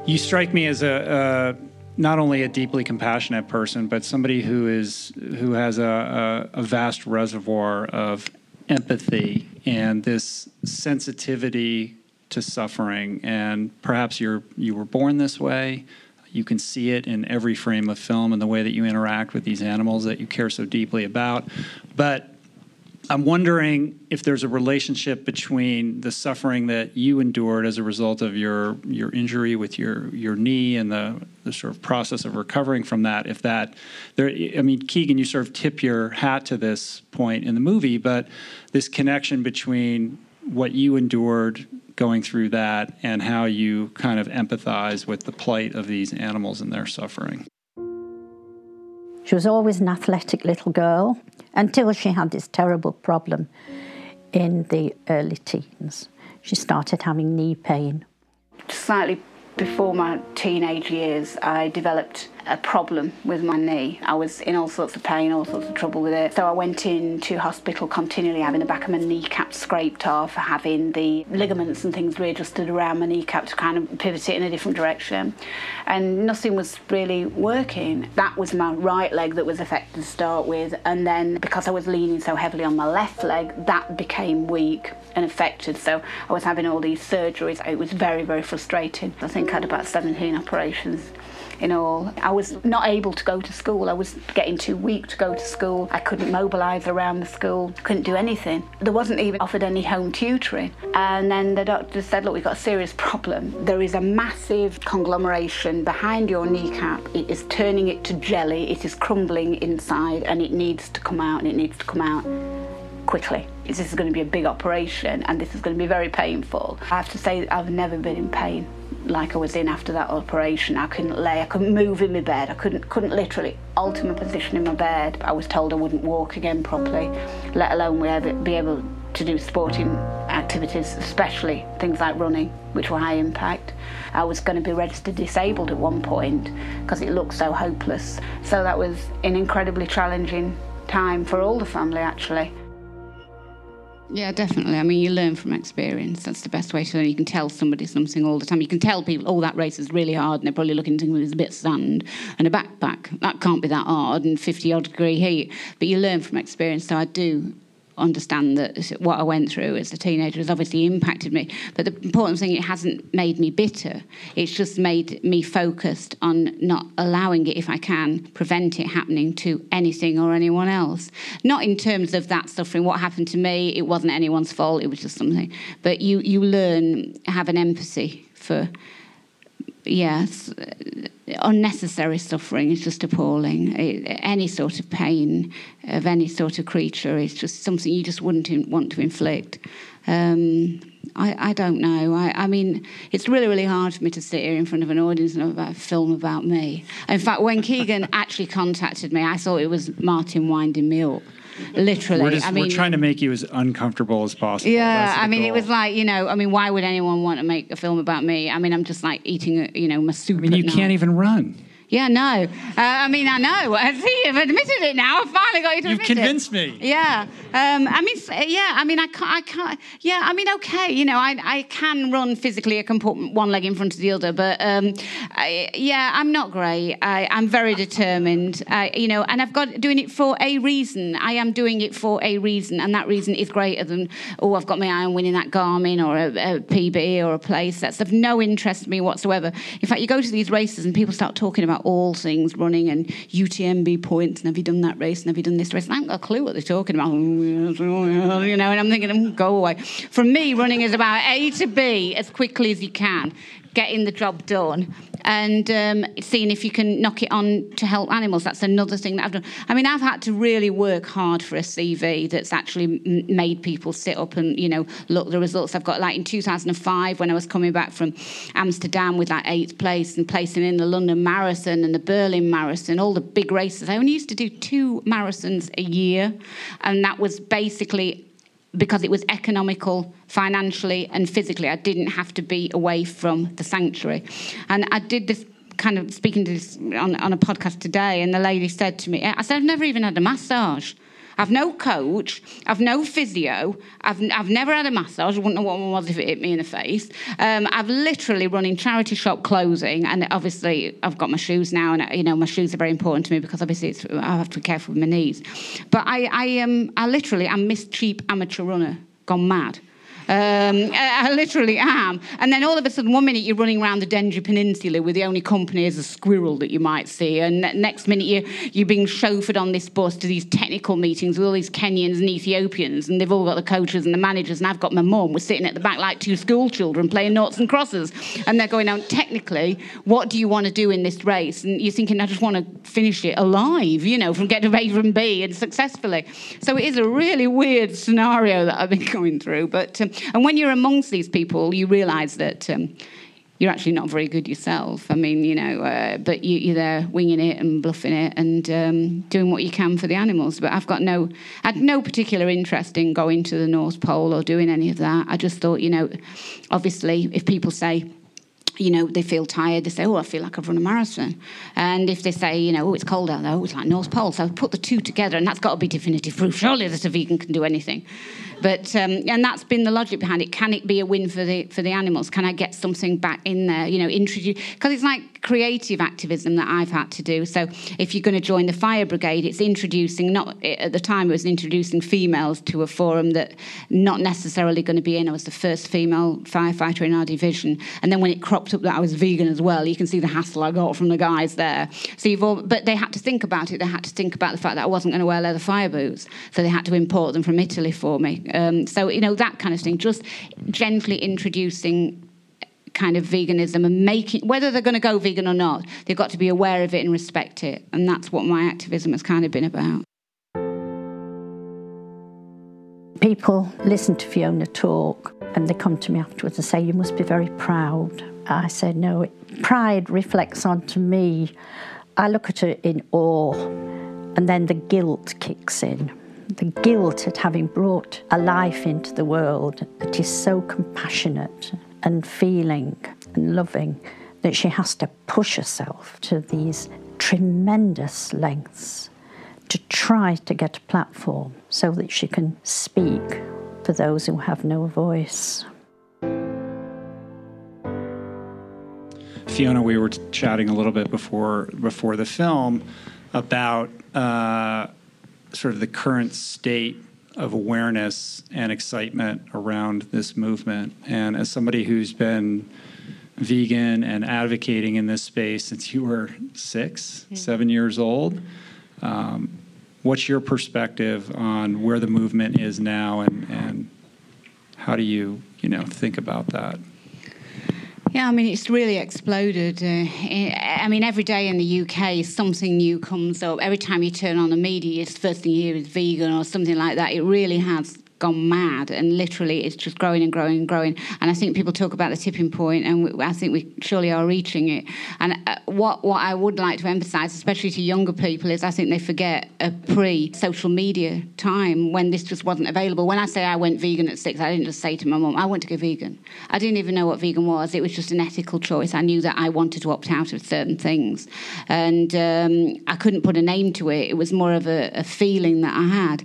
C: You strike me as a, not only a deeply compassionate person, but somebody who is who has a, a, a vast reservoir of empathy and this sensitivity to suffering. And perhaps you're you were born this way. You can see it in every frame of film and the way that you interact with these animals that you care so deeply about. But I'm wondering if there's a relationship between the suffering that you endured as a result of your your injury with your your knee and the the sort of process of recovering from that. If that there, I mean, Keegan, you sort of tip your hat to this point in the movie, but this connection between what you endured going through that and how you kind of empathize with the plight of these animals and their suffering.
K: She was always an athletic little girl until she had this terrible problem in the early teens. She started having knee pain.
A: Slightly before my teenage years, I developed a problem with my knee. I was in all sorts of pain, all sorts of trouble with it. So I went into hospital continually having the back of my kneecap scraped off, having the ligaments and things readjusted around my kneecap to kind of pivot it in a different direction. And nothing was really working. That was my right leg that was affected to start with. And then because I was leaning so heavily on my left leg, that became weak and affected. So I was having all these surgeries. It was very, very frustrating. I think I had about 17 operations in all. I was not able to go to school. I was getting too weak to go to school. I couldn't mobilise around the school, couldn't do anything. There wasn't even offered any home tutoring. And then the doctor said, Look, we've got a serious problem. There is a massive conglomeration behind your kneecap. It is turning it to jelly, it is crumbling inside, and it needs to come out, and it needs to come out quickly. This is going to be a big operation and this is going to be very painful. I have to say, I've never been in pain like I was in after that operation. I couldn't lay, I couldn't move in my bed, I couldn't couldn't literally alter my position in my bed. I was told I wouldn't walk again properly, let alone be able to do sporting activities, especially things like running, which were high impact. I was going to be registered disabled at one point because it looked so hopeless. So that was an incredibly challenging time for all the family actually. Yeah, definitely. I mean, you learn from experience. That's the best way to learn. You can tell somebody something all the time. You can tell people, oh, that race is really hard, and they're probably looking at something with a bit of sand and a backpack. That can't be that hard in 50 odd degree heat. But you learn from experience. So I do understand that what I went through as a teenager has obviously impacted me. But the important thing, it hasn't made me bitter. It's just made me focused on not allowing it, if I can, prevent it happening to anything or anyone else. Not in terms of that suffering. What happened to me, it wasn't anyone's fault. It was just something. But you you learn have an empathy for yes, unnecessary suffering is just appalling. any sort of pain of any sort of creature is just something you just wouldn't want to inflict. Um, I, I, don't know. I, I, mean, it's really, really hard for me to sit here in front of an audience and have a film about me. In fact, when Keegan [LAUGHS] actually contacted me, I thought it was Martin winding me up literally.
D: We're, just,
A: I mean,
D: we're trying to make you as uncomfortable as possible.
A: Yeah, I mean, goal. it was like you know, I mean, why would anyone want to make a film about me? I mean, I'm just like eating, you know, my soup.
D: I mean, you
A: night.
D: can't even run.
A: Yeah, no. Uh, I mean, I know. I see you've admitted it now. I've finally got you to
D: You've
A: admit
D: convinced
A: it.
D: me.
A: Yeah. Um, I mean, yeah. I mean, I can't. I can't. Yeah. I mean, okay. You know, I I can run physically. I can put one leg in front of the other, but um, I, yeah, I'm not great. I, I'm very determined. I, you know, and I've got doing it for a reason. I am doing it for a reason, and that reason is greater than oh, I've got my eye on winning that Garmin or a, a PB or a place. That's of no interest to me whatsoever. In fact, you go to these races and people start talking about all things running and UTMB points and have you done that race and have you done this race? And I haven't got a clue what they're talking about. You know, and I'm thinking, go away. For me, running is about A to B as quickly as you can, getting the job done and um, seeing if you can knock it on to help animals. That's another thing that I've done. I mean, I've had to really work hard for a CV that's actually m- made people sit up and you know look the results I've got. Like in 2005, when I was coming back from Amsterdam with like eighth place and placing in the London Marathon and the Berlin Marathon, all the big races. I only used to do two marathons a year, and that was basically because it was economical financially and physically. I didn't have to be away from the sanctuary. And I did this kind of speaking to this on, on a podcast today, and the lady said to me, I said, I've never even had a massage. I've no coach. I've no physio. I've, I've never had a massage. I wouldn't know what one was if it hit me in the face. Um, I've literally run in charity shop clothing, and obviously I've got my shoes now, and you know my shoes are very important to me because obviously I have to be careful with my knees. But I, I, um, I literally am Miss Cheap Amateur Runner, gone mad. Um, I, I, literally am. And then all of a sudden, one minute you're running around the Dengie Peninsula with the only company as a squirrel that you might see, and next minute you, you're being chauffeured on this bus to these technical meetings with all these Kenyans and Ethiopians, and they've all got the coaches and the managers, and I've got my mum. We're sitting at the back like two school children playing noughts and crosses, and they're going, "Now, technically, what do you want to do in this race?" And you're thinking, "I just want to finish it alive, you know, from get to A from B and successfully." So it is a really weird scenario that I've been [LAUGHS] going through, but. Um, and when you're amongst these people, you realise that. Um, you're actually not very good yourself. I mean, you know, uh, but you, are there winging it and bluffing it and um, doing what you can for the animals. But I've got no, I had no particular interest in going to the North Pole or doing any of that. I just thought, you know, obviously, if people say, you know, they feel tired, they say, Oh, I feel like I've run a marathon. And if they say, you know, oh, it's cold out there, oh, it's like North Pole. So put the two together, and that's got to be definitive proof, surely, that a vegan can do anything. But um, and that's been the logic behind it. Can it be a win for the for the animals? Can I get something back in there? You know, introduce because it's like creative activism that I've had to do. So if you're going to join the fire brigade, it's introducing not at the time it was introducing females to a forum that not necessarily going to be in. I was the first female firefighter in our division, and then when it cropped up that I was vegan as well, you can see the hassle I got from the guys there. So you've all, but they had to think about it. They had to think about the fact that I wasn't going to wear leather fire boots, so they had to import them from Italy for me. Um, so, you know, that kind of thing, just gently introducing kind of veganism and making whether they're going to go vegan or not they've got to be aware of it and respect it. And that's what my activism has kind of been about.
K: People listen to fiona talk and they come to me afterwards and say you must be very proud. I say no pride reflects onto me. I look at it in awe. And then the guilt kicks in. The guilt at having brought a life into the world that is so compassionate and feeling and loving that she has to push herself to these tremendous lengths to try to get a platform so that she can speak for those who have no voice.
C: Fiona, we were chatting a little bit before before the film about uh, sort of the current state of awareness and excitement around this movement. And as somebody who's been vegan and advocating in this space since you were six, yeah. seven years old, um, what's your perspective on where the movement is now and, and how do you, you know, think about that?
A: Yeah, I mean, it's really exploded. Uh, I mean, every day in the UK, something new comes up. Every time you turn on the media, the first thing you hear is vegan or something like that. It really has gone mad and literally it's just growing and growing and growing. And i think people talk about the tipping point and i think we surely are reaching it. And uh, what what i would like to emphasize especially to younger people is i think they forget a pre social media time when this just wasn't available. When i say i went vegan at 6 i didn't just say to my mum i want to go vegan. I didn't even know what vegan was. It was just an ethical choice. I knew that i wanted to opt out of certain things. And um, i couldn't put a name to it. It was more of a, a feeling that i had.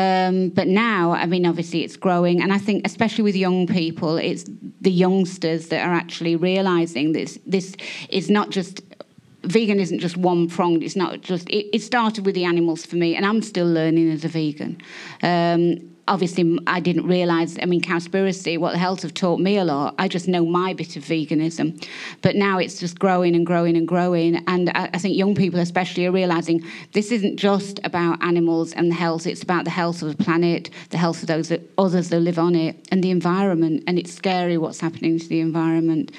A: Um, but now i mean, obviously it's growing, and I think especially with young people, it's the youngsters that are actually realizing this. This is not just vegan isn't just one pronged. It's not just. It, it, started with the animals for me, and I'm still learning as a vegan. Um, obviously I didn't realise, I mean, Cowspiracy. what the health have taught me a lot. I just know my bit of veganism. But now it's just growing and growing and growing. And I, I think young people especially are realising this isn't just about animals and the health, it's about the health of the planet, the health of those that, others that live on it, and the environment. And it's scary what's happening to the environment.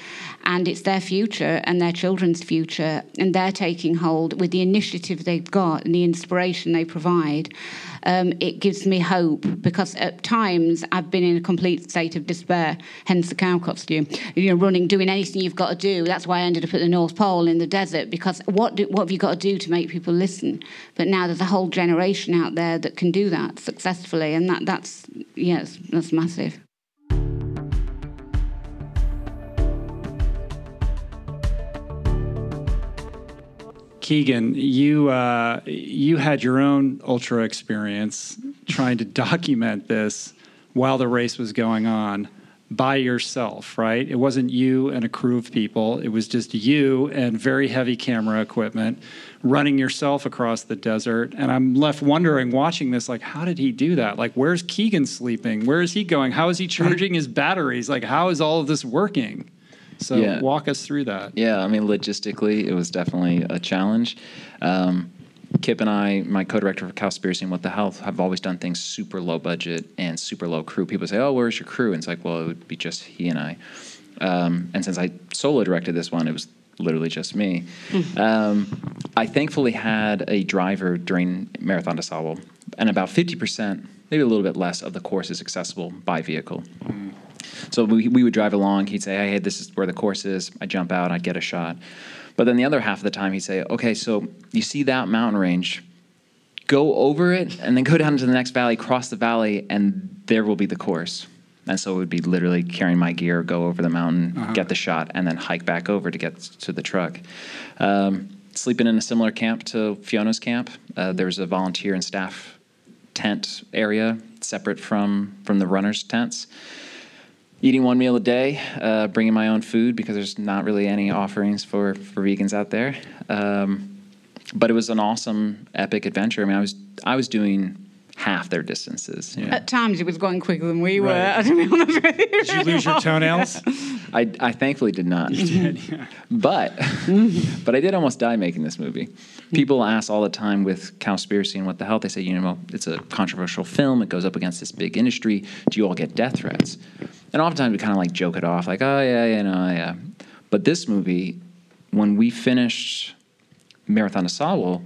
A: And it's their future and their children's future. And they're taking hold with the initiative they've got and the inspiration they provide um, it gives me hope because at times I've been in a complete state of despair, hence the cow costume. You know, running, doing anything you've got to do. That's why I ended up at the North Pole in the desert because what, do, what have you got to do to make people listen? But now there's a whole generation out there that can do that successfully, and that, that's, yes, that's massive.
C: Keegan, you uh, you had your own ultra experience trying to document this while the race was going on by yourself, right? It wasn't you and a crew of people. It was just you and very heavy camera equipment running yourself across the desert. And I'm left wondering, watching this, like, how did he do that? Like, where's Keegan sleeping? Where is he going? How is he charging his batteries? Like, how is all of this working? So yeah. walk us through that.
B: Yeah, I mean, logistically, it was definitely a challenge. Um, Kip and I, my co-director for Cowspiracy and What the Health, have always done things super low budget and super low crew. People say, "Oh, where's your crew?" And it's like, well, it would be just he and I. Um, and since I solo directed this one, it was literally just me. [LAUGHS] Um, I thankfully had a driver during Marathon des Sables, and about fifty percent, maybe a little bit less, of the course is accessible by vehicle. Mm. So we, we would drive along. He'd say, hey, this is where the course is. I jump out, I'd get a shot. But then the other half of the time, he'd say, okay, so you see that mountain range, go over it and then go [LAUGHS] down to the next valley, cross the valley, and there will be the course. And so it would be literally carrying my gear, go over the mountain,
C: Uh-huh.
B: get the shot, and then hike back over to get to the truck. Um, sleeping in a similar camp to Fiona's camp. Uh, there was a volunteer and staff tent area separate from from the runners' tents. Eating one meal a day, uh, bringing my own food because there's not really any offerings for for vegans out there. Um, but it was an awesome, epic adventure. I mean, I was I was doing half their distances. you know.
A: At times, it was going quicker than we were.
C: Right.
A: To be honest with you.
C: Did you lose your toenails?
B: I, I thankfully did not. But [LAUGHS] but I did almost die making this movie. People ask all the time with Cowspiracy and What the Health they say, you know, it's a controversial film. It goes up against this big industry. Do you all get death threats? And oftentimes we kind of like joke it off, like, oh yeah, yeah, no, yeah. But this movie, when we finished Marathon des Sables,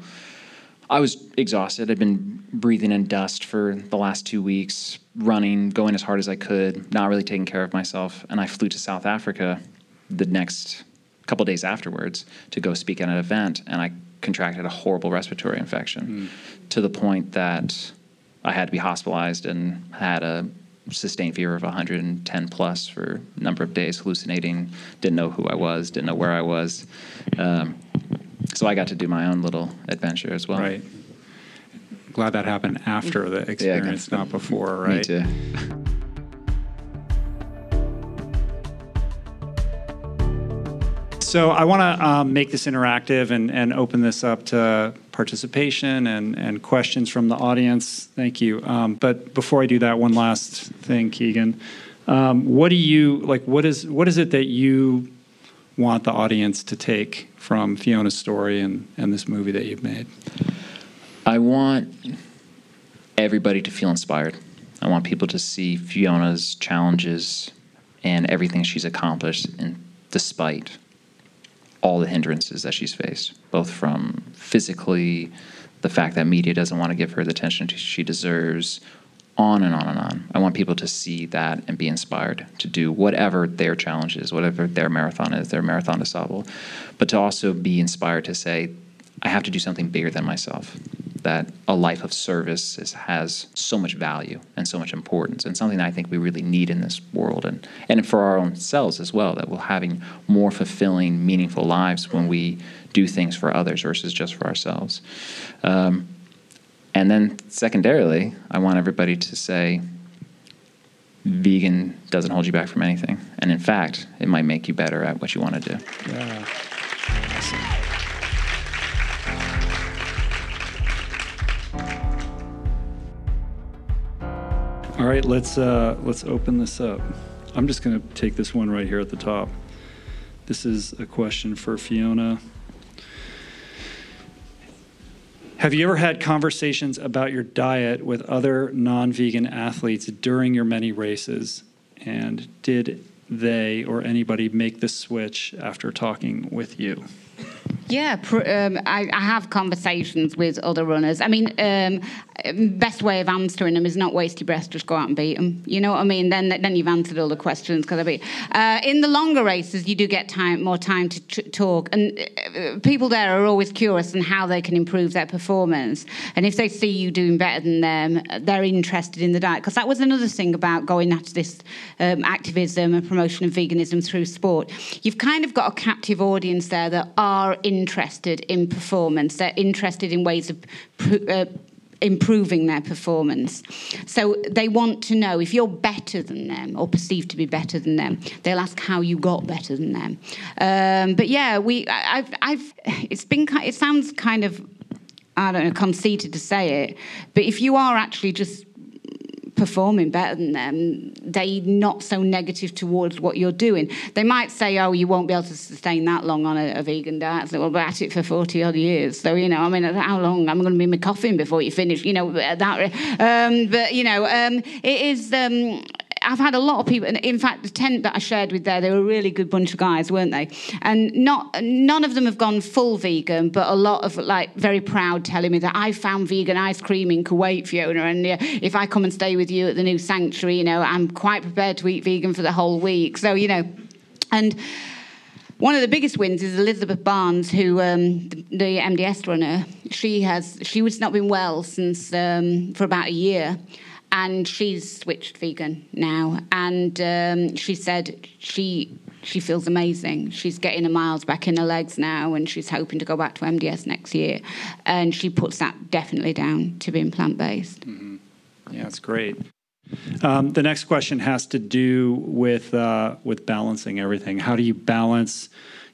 B: I was exhausted. I'd been breathing in dust for the last two weeks, running, going as hard as I could, not really taking care of myself. And I flew to South Africa the next couple days afterwards to go speak at an event, and I contracted a horrible respiratory infection hmm. to the point that I had to be hospitalized and had a sustained fever of 110 plus for a number of days, hallucinating, didn't know who I was, didn't know where I was. Um, so I got to do my own little adventure as well.
C: Right. Glad that happened after the experience, not before, right?
B: Me too.
C: So I want to um, make this interactive and, and open this up to participation and, and questions from the audience. Thank you. Um, but before I do that, one last thing, Keegan. Um, what do you like? What is what is it that you want the audience to take from Fiona's story and, and this movie that you've made?
B: I want everybody to feel inspired. I want people to see Fiona's challenges and everything she's accomplished, and despite all the hindrances that she's faced, both from physically, the fact that media doesn't want to give her the attention she deserves, on and on and on. I want people to see that and be inspired to do whatever their challenge is, whatever their marathon is, their Marathon des Sables, but to also be inspired to say, I have to do something bigger than myself. That a life of service is, has so much value and so much importance, and something that I think we really need in this world, and and for our own selves as well. That we're having more fulfilling, meaningful lives when we do things for others versus just for ourselves. Um, and then, secondarily, I want everybody to say, vegan doesn't hold you back from anything, and in fact, it might make you better at what you want to do.
C: Yeah. All right, let's uh, let's open this up. I'm just going to take this one right here at the top. This is a question for Fiona. Have you ever had conversations about your diet with other non-vegan athletes during your many races? And did they or anybody make the switch after talking with you?
A: Yeah, um, I, I have conversations with other runners. I mean, um, best way of answering them is not waste your breath, just go out and beat them. You know what I mean? Then then you've answered all the questions. Cause I mean, uh, in the longer races, you do get time more time to t- talk, and uh, people there are always curious on how they can improve their performance. And if they see you doing better than them, they're interested in the diet. Because that was another thing about going after this um, activism and promotion of veganism through sport. You've kind of got a captive audience there that are interested in performance. They're interested in ways of uh, improving their performance. So they want to know if you're better than them or perceived to be better than them. They'll ask how you got better than them. Um, but yeah, we I've I've it's been it sounds kind of I don't know conceited to say it, but if you are actually just performing better than them, they not so negative towards what you're doing. They might say, "Oh, you won't be able to sustain that long on a, a vegan diet." So, well, but at it for forty odd years. So you know, I mean, how long? I'm going to be in my coffin before you finish. You know that. Um, but you know, um, it is. Um, I've had a lot of people, and in fact, the tent that I shared with there, they were a really good bunch of guys, weren't they? And not none of them have gone full vegan, but a lot of like very proud telling me that I found vegan ice cream in Kuwait, Fiona, and uh, if I come and stay with you at the new sanctuary, you know, I'm quite prepared to eat vegan for the whole week. So you know, and one of the biggest wins is Elizabeth Barnes, who um, the, the, MDS runner. She has she was not been well since um, for about a year, and she's switched vegan now. And um, she said she she feels amazing. She's getting her miles back in her legs now, and she's hoping to go back to MDS next year. And she puts that definitely down to being plant based.
D: Mm-hmm. Yeah, that's great. Um, the next question has to do with uh, with balancing everything. How do you balance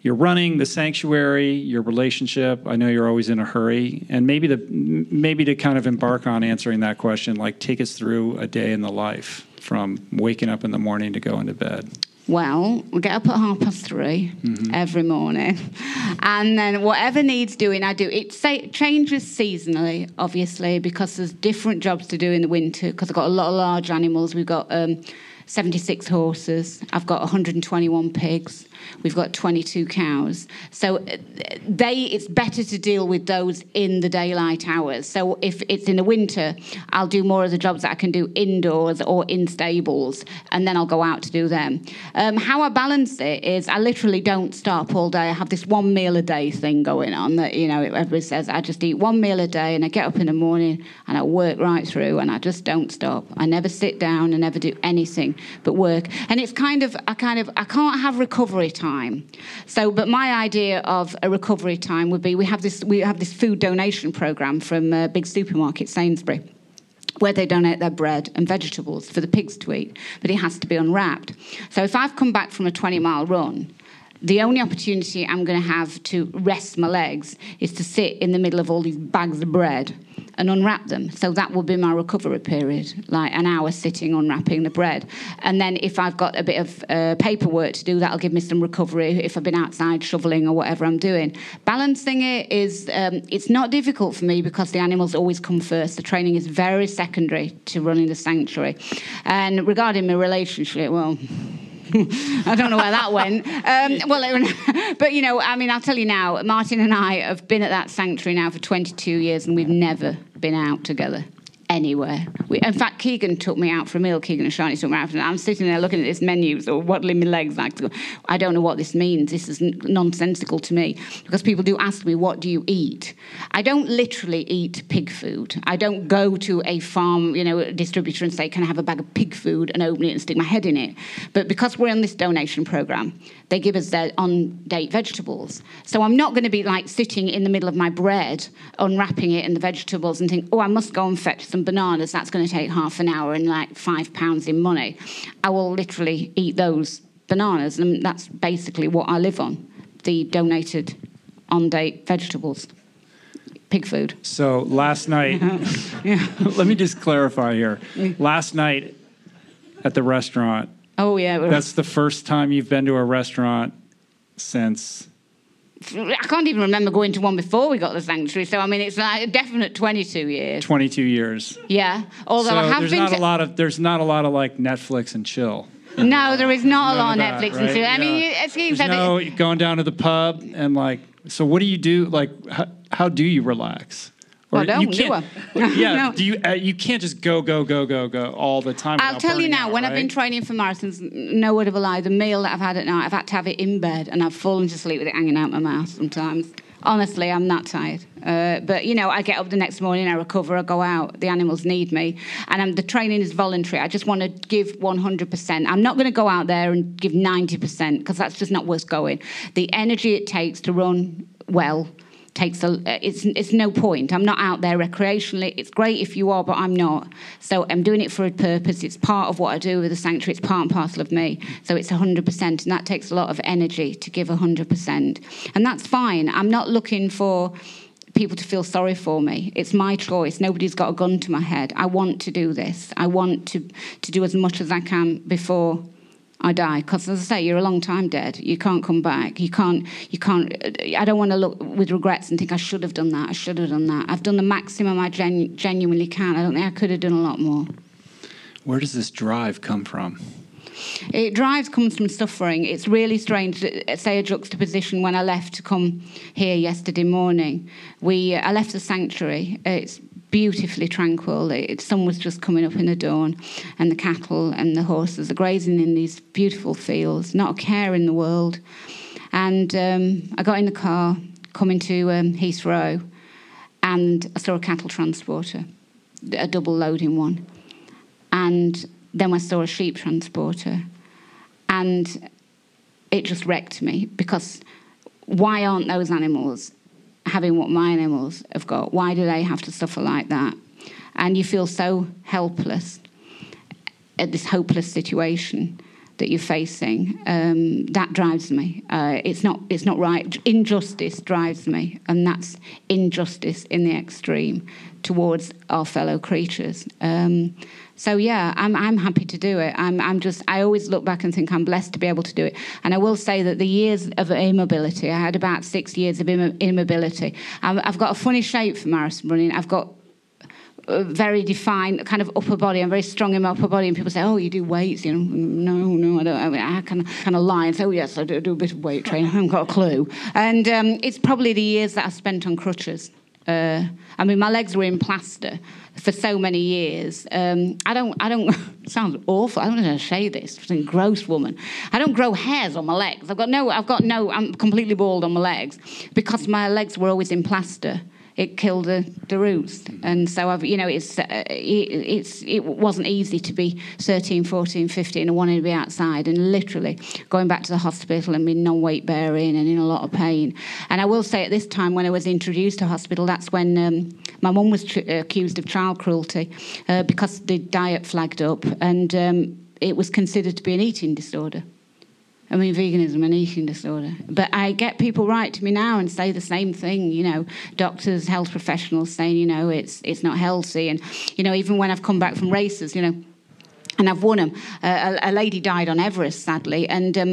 D: your running, the sanctuary, your relationship? I know you're always in a hurry, and maybe the maybe to kind of embark on answering that question, like take us through a day in the life from waking up in the morning to going to bed.
A: Well, we get up at half past 3 mm-hmm. every morning, and then whatever needs doing, I do. It changes seasonally, obviously, because there's different jobs to do in the winter. Because I've got a lot of large animals. We've got um, 76 horses. I've got 121 pigs. We've got 22 cows. So uh, they, it's better to deal with those in the daylight hours. So if it's in the winter, I'll do more of the jobs that I can do indoors or in stables, and then I'll go out to do them. Um, how I balance it is I literally don't stop all day. I have this one meal a day thing going on that, you know, everybody says I just eat one meal a day and I get up in the morning and I work right through and I just don't stop. I never sit down and never do anything but work. And it's kind of, I kind of, I can't have recovery time. So, but my idea of a recovery time would be we have this we have this food donation program from a big supermarket, Sainsbury where they donate their bread and vegetables for the pigs to eat, but it has to be unwrapped. So if I've come back from a 20 mile run, the only opportunity I'm going to have to rest my legs is to sit in the middle of all these bags of bread and unwrap them. So that will be my recovery period, like an hour sitting unwrapping the bread. And then if I've got a bit of uh, paperwork to do, that'll give me some recovery if I've been outside shoveling or whatever I'm doing. Balancing it is, um, it's not difficult for me because the animals always come first. The training is very secondary to running the sanctuary. And regarding my relationship, well, [LAUGHS] I don't know where that went. Um, well, [LAUGHS] but you know, I mean, I'll tell you now. Martin and I have been at that sanctuary now for 22 years, and we've never been out together anywhere. We, in fact, Keegan took me out for a meal. Keegan and Shani took me out for I'm sitting there looking at this menu, so waddling my legs like, I don't know what this means. This is nonsensical to me because people do ask me, "What do you eat?" I don't literally eat pig food. I don't go to a farm, you know, distributor and say, "Can I have a bag of pig food?" and open it and stick my head in it. But because we're on this donation program, they give us their on-date vegetables. So I'm not going to be like sitting in the middle of my bread, unwrapping it and the vegetables, and think, "Oh, I must go and fetch some bananas, that's going to take half an hour and like five pounds in money. I will literally eat those bananas, and that's basically what I live on the donated on date vegetables. Pig food.
D: So last night, [LAUGHS] yeah. let me just clarify here. Mm. Last night at the restaurant.
A: Oh, yeah.
D: That's the first time you've been to a restaurant since
A: I can't even remember going to one before we got the sanctuary. So I mean, it's like a definite twenty-two years.
D: Twenty-two years.
A: Yeah. Although
D: so
A: I have
D: there's
A: been
D: not
A: to...
D: a lot of there's not a lot of like Netflix and chill.
A: No, there is not a lot of
D: that,
A: Netflix
D: right?
A: and chill.
D: Yeah.
A: I mean, it seems
D: There's
A: like
D: no
A: it-
D: going down to the pub and like. So what do you do? Like, how, how do you relax?
A: Well, don't, do [LAUGHS]
D: yeah. [LAUGHS]
A: No.
D: Do you? Uh, you can't just go, go, go, go, go all the time.
A: I'll tell you now,
D: out,
A: when I've been training for marathons, no word of a lie, the meal that I've had at night, I've had to have it in bed and I've fallen to sleep with it hanging out my mouth sometimes. Honestly, I'm that tired. Uh, but, you know, I get up the next morning, I recover, I go out, the animals need me. And um, the training is voluntary. I just want to give 100%. I'm not going to go out there and give 90% because that's just not worth going. The energy it takes to run well takes a it's it's no point. I'm not out there recreationally. It's great if you are but i'm not. So i'm doing it for a purpose. It's part of what i do with the sanctuary. It's part and parcel of me. So it's 100% and that takes a lot of energy to give 100% and that's fine. I'm not looking for people to feel sorry for me. It's my choice. Nobody's got a gun to my head. I want to do this. I want to to do as much as i can before I die because, as I say, you're a long time dead. You can't come back. You can't. You can't. I don't want to look with regrets and think I should have done that. I should have done that. I've done the maximum I genu- genuinely can. I don't think I could have done a lot more.
L: Where does this drive come from?
A: It drives comes from suffering. It's really strange. To uh, say a juxtaposition when I left to come here yesterday morning. We uh, I left the sanctuary. It's beautifully tranquil. The sun was just coming up in the dawn, and the cattle and the horses are grazing in these beautiful fields. Not a care in the world. And um, I got in the car coming to um, Heathrow, and I saw a cattle transporter, a double loading one, and then I saw a sheep transporter, and it just wrecked me because why aren't those animals having what my animals have got? Why do they have to suffer like that? And you feel so helpless at this hopeless situation that you're facing. Um, that drives me. Uh, it's not. It's not right. Injustice drives me, and that's injustice in the extreme towards our fellow creatures. Um, so yeah, I'm I'm happy to do it. I'm I'm just I always look back and think I'm blessed to be able to do it. And I will say that the years of immobility, I had about six years of immobility. I've got a funny shape for marathon running. I've got very defined kind of upper body. I'm very strong in my upper body, and people say, "Oh, you do weights?" You know, no, no, I don't. I, mean, I can kind of lie and say, "Oh, yes, I do, do a bit of weight training." I haven't got a clue. And um, it's probably the years that I spent on crutches. Uh, I mean, my legs were in plaster for so many years. Um, I don't, I don't, [LAUGHS] sounds awful. I don't how to say this. I'm a gross woman. I don't grow hairs on my legs. I've got no, I've got no, I'm completely bald on my legs because my legs were always in plaster it killed the, the roots. And so I've, you know, it's, uh, it, it's, it wasn't easy to be 13, 14, 15 and wanting to be outside and literally going back to the hospital and being non-weight bearing and in a lot of pain. And I will say at this time when I was introduced to hospital, that's when um, my mum was tr- accused of child cruelty uh, because the diet flagged up and um, it was considered to be an eating disorder. I mean, veganism and eating disorder. But I get people write to me now and say the same thing. You know, doctors, health professionals saying, you know, it's it's not healthy. And you know, even when I've come back from races, you know, and I've won them. A, a, lady died on Everest, sadly, and um,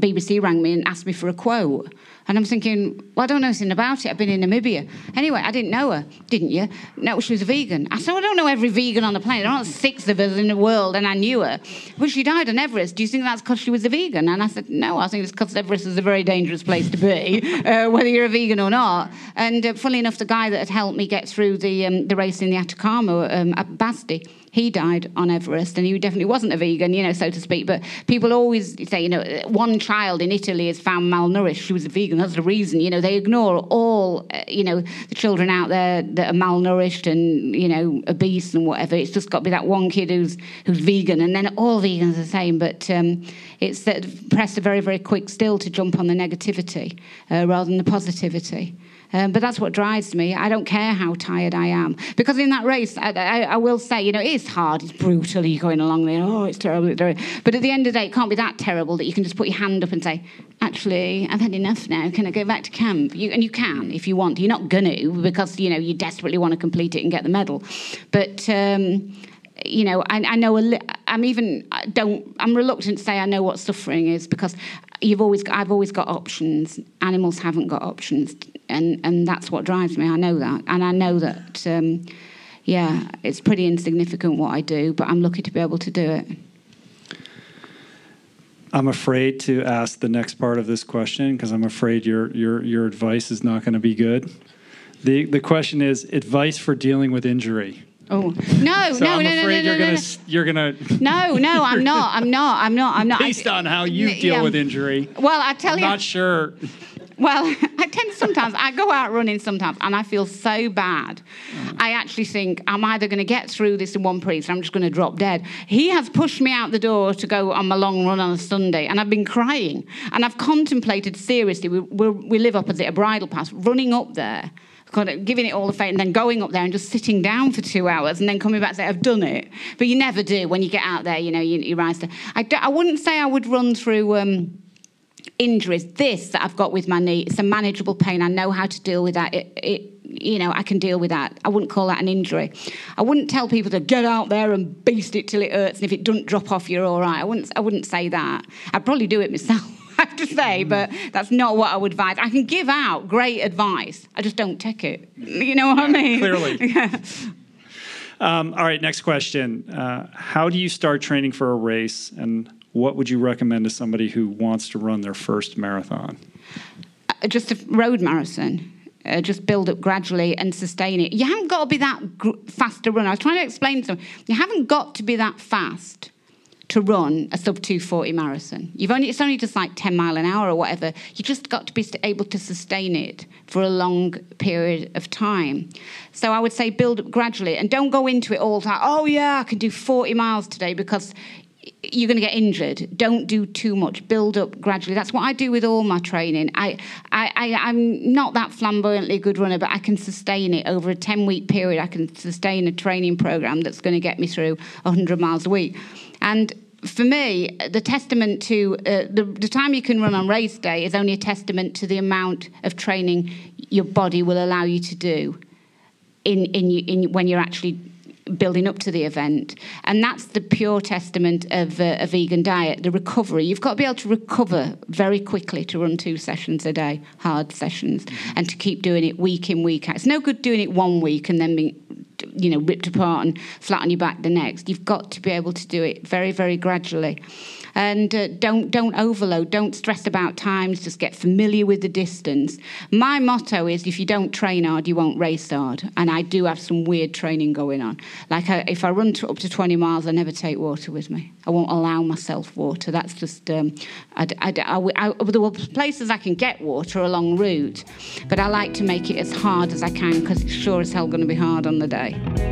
A: BBC rang me and asked me for a quote. And I'm thinking, well, I don't know anything about it. I've been in Namibia. Anyway, I didn't know her, didn't you? No, she was a vegan. I said, well, I don't know every vegan on the planet. There aren't six of us in the world, and I knew her. But she died on Everest. Do you think that's because she was a vegan? And I said, no, I think it's because Everest is a very dangerous place to be, [LAUGHS] uh, whether you're a vegan or not. And uh, funnily enough, the guy that had helped me get through the, um, the race in the Atacama, um, at Basti, he died on Everest, and he definitely wasn't a vegan, you know, so to speak. But people always say, you know, one child in Italy is found malnourished. She was a vegan. That's the reason. You know, they ignore all, uh, you know, the children out there that are malnourished and you know obese and whatever. It's just got to be that one kid who's who's vegan, and then all vegans are the same. But um, it's that press a very very quick still to jump on the negativity uh, rather than the positivity. Um, but that's what drives me. I don't care how tired I am. Because in that race, I, I, I will say, you know, it is hard, it's brutal, you're going along there, oh, it's terrible, it's terrible. But at the end of the day, it can't be that terrible that you can just put your hand up and say, actually, I've had enough now, can I go back to camp? You, and you can if you want. You're not going to because, you know, you desperately want to complete it and get the medal. But... Um, you know, I, I know. Li- I'm even I don't. I'm reluctant to say I know what suffering is because you've always. Got, I've always got options. Animals haven't got options, and and that's what drives me. I know that, and I know that. Um, yeah, it's pretty insignificant what I do, but I'm lucky to be able to do it.
L: I'm afraid to ask the next part of this question because I'm afraid your your your advice is not going to be good. The the question is advice for dealing with injury.
A: Oh [LAUGHS] no,
L: so
A: no,
L: I'm
A: no, no,
L: afraid
A: no,
L: you're
A: no,
L: gonna
A: no.
L: you're gonna. [LAUGHS]
A: No, no, I'm not. I'm not. I'm not. I'm not. [LAUGHS]
L: Based on how you deal
A: yeah.
L: with injury.
A: Well, I tell you
L: I'm
A: you.
L: not sure.
A: Well, I tend to sometimes, I go out running sometimes and I feel so bad. Uh-huh. I actually think I'm either going to get through this in one piece or I'm just going to drop dead. He has pushed me out the door to go on my long run on a Sunday and I've been crying. And I've contemplated seriously, we, we, we live opposite a bridle path, running up there kind of giving it all the faith and then going up there and just sitting down for two hours and then coming back and say, I've done it. But you never do when you get out there, you know, you, you rise to. I, I wouldn't say I would run through. Um, injuries this that i've got with my knee it's a manageable pain i know how to deal with that it, it you know i can deal with that i wouldn't call that an injury i wouldn't tell people to get out there and beast it till it hurts and if it doesn't drop off you're all right i wouldn't i wouldn't say that i'd probably do it myself have to say, but that's not what I would advise. I can give out great advice. I just don't take it. You know what I mean?
L: Clearly. [LAUGHS]
A: yeah.
L: Um, all right, next question. Uh, how do you start training for a race, and what would you recommend to somebody who wants to run their first marathon?
A: Uh, just a road marathon. Uh, just build up gradually and sustain it. You haven't got to be that gr- fast to run. I was trying to explain to them. You haven't got to be that fast to run a sub 240 marathon. You've only it's only just like 10 mile an hour or whatever. You just got to be able to sustain it for a long period of time. So I would say build up gradually and don't go into it all like, oh yeah, I can do 40 miles today because you're going to get injured. Don't do too much. Build up gradually. That's what I do with all my training. I, I, I, am not that flamboyantly good runner, but I can sustain it over a 10 week period. I can sustain a training program that's going to get me through 100 miles a week. And for me, the testament to uh, the, the time you can run on race day is only a testament to the amount of training your body will allow you to do in, in, in when you're actually building up to the event. And that's the pure testament of uh, a vegan diet, the recovery. You've got to be able to recover very quickly to run two sessions a day, hard sessions, mm-hmm. and to keep doing it week in, week out. It's no good doing it one week and then being you know ripped apart and flat on your back the next you've got to be able to do it very very gradually and uh, don't don't overload don't stress about times just get familiar with the distance. My motto is if you don't train hard you won't race hard. And i do have some weird training going on. Like I, if i run to, up to 20 miles i never take water with me. I won't allow myself water. That's just um, I, I, there are places i can get water along route but i like to make it as hard as i can because it's sure as hell going to be hard on the day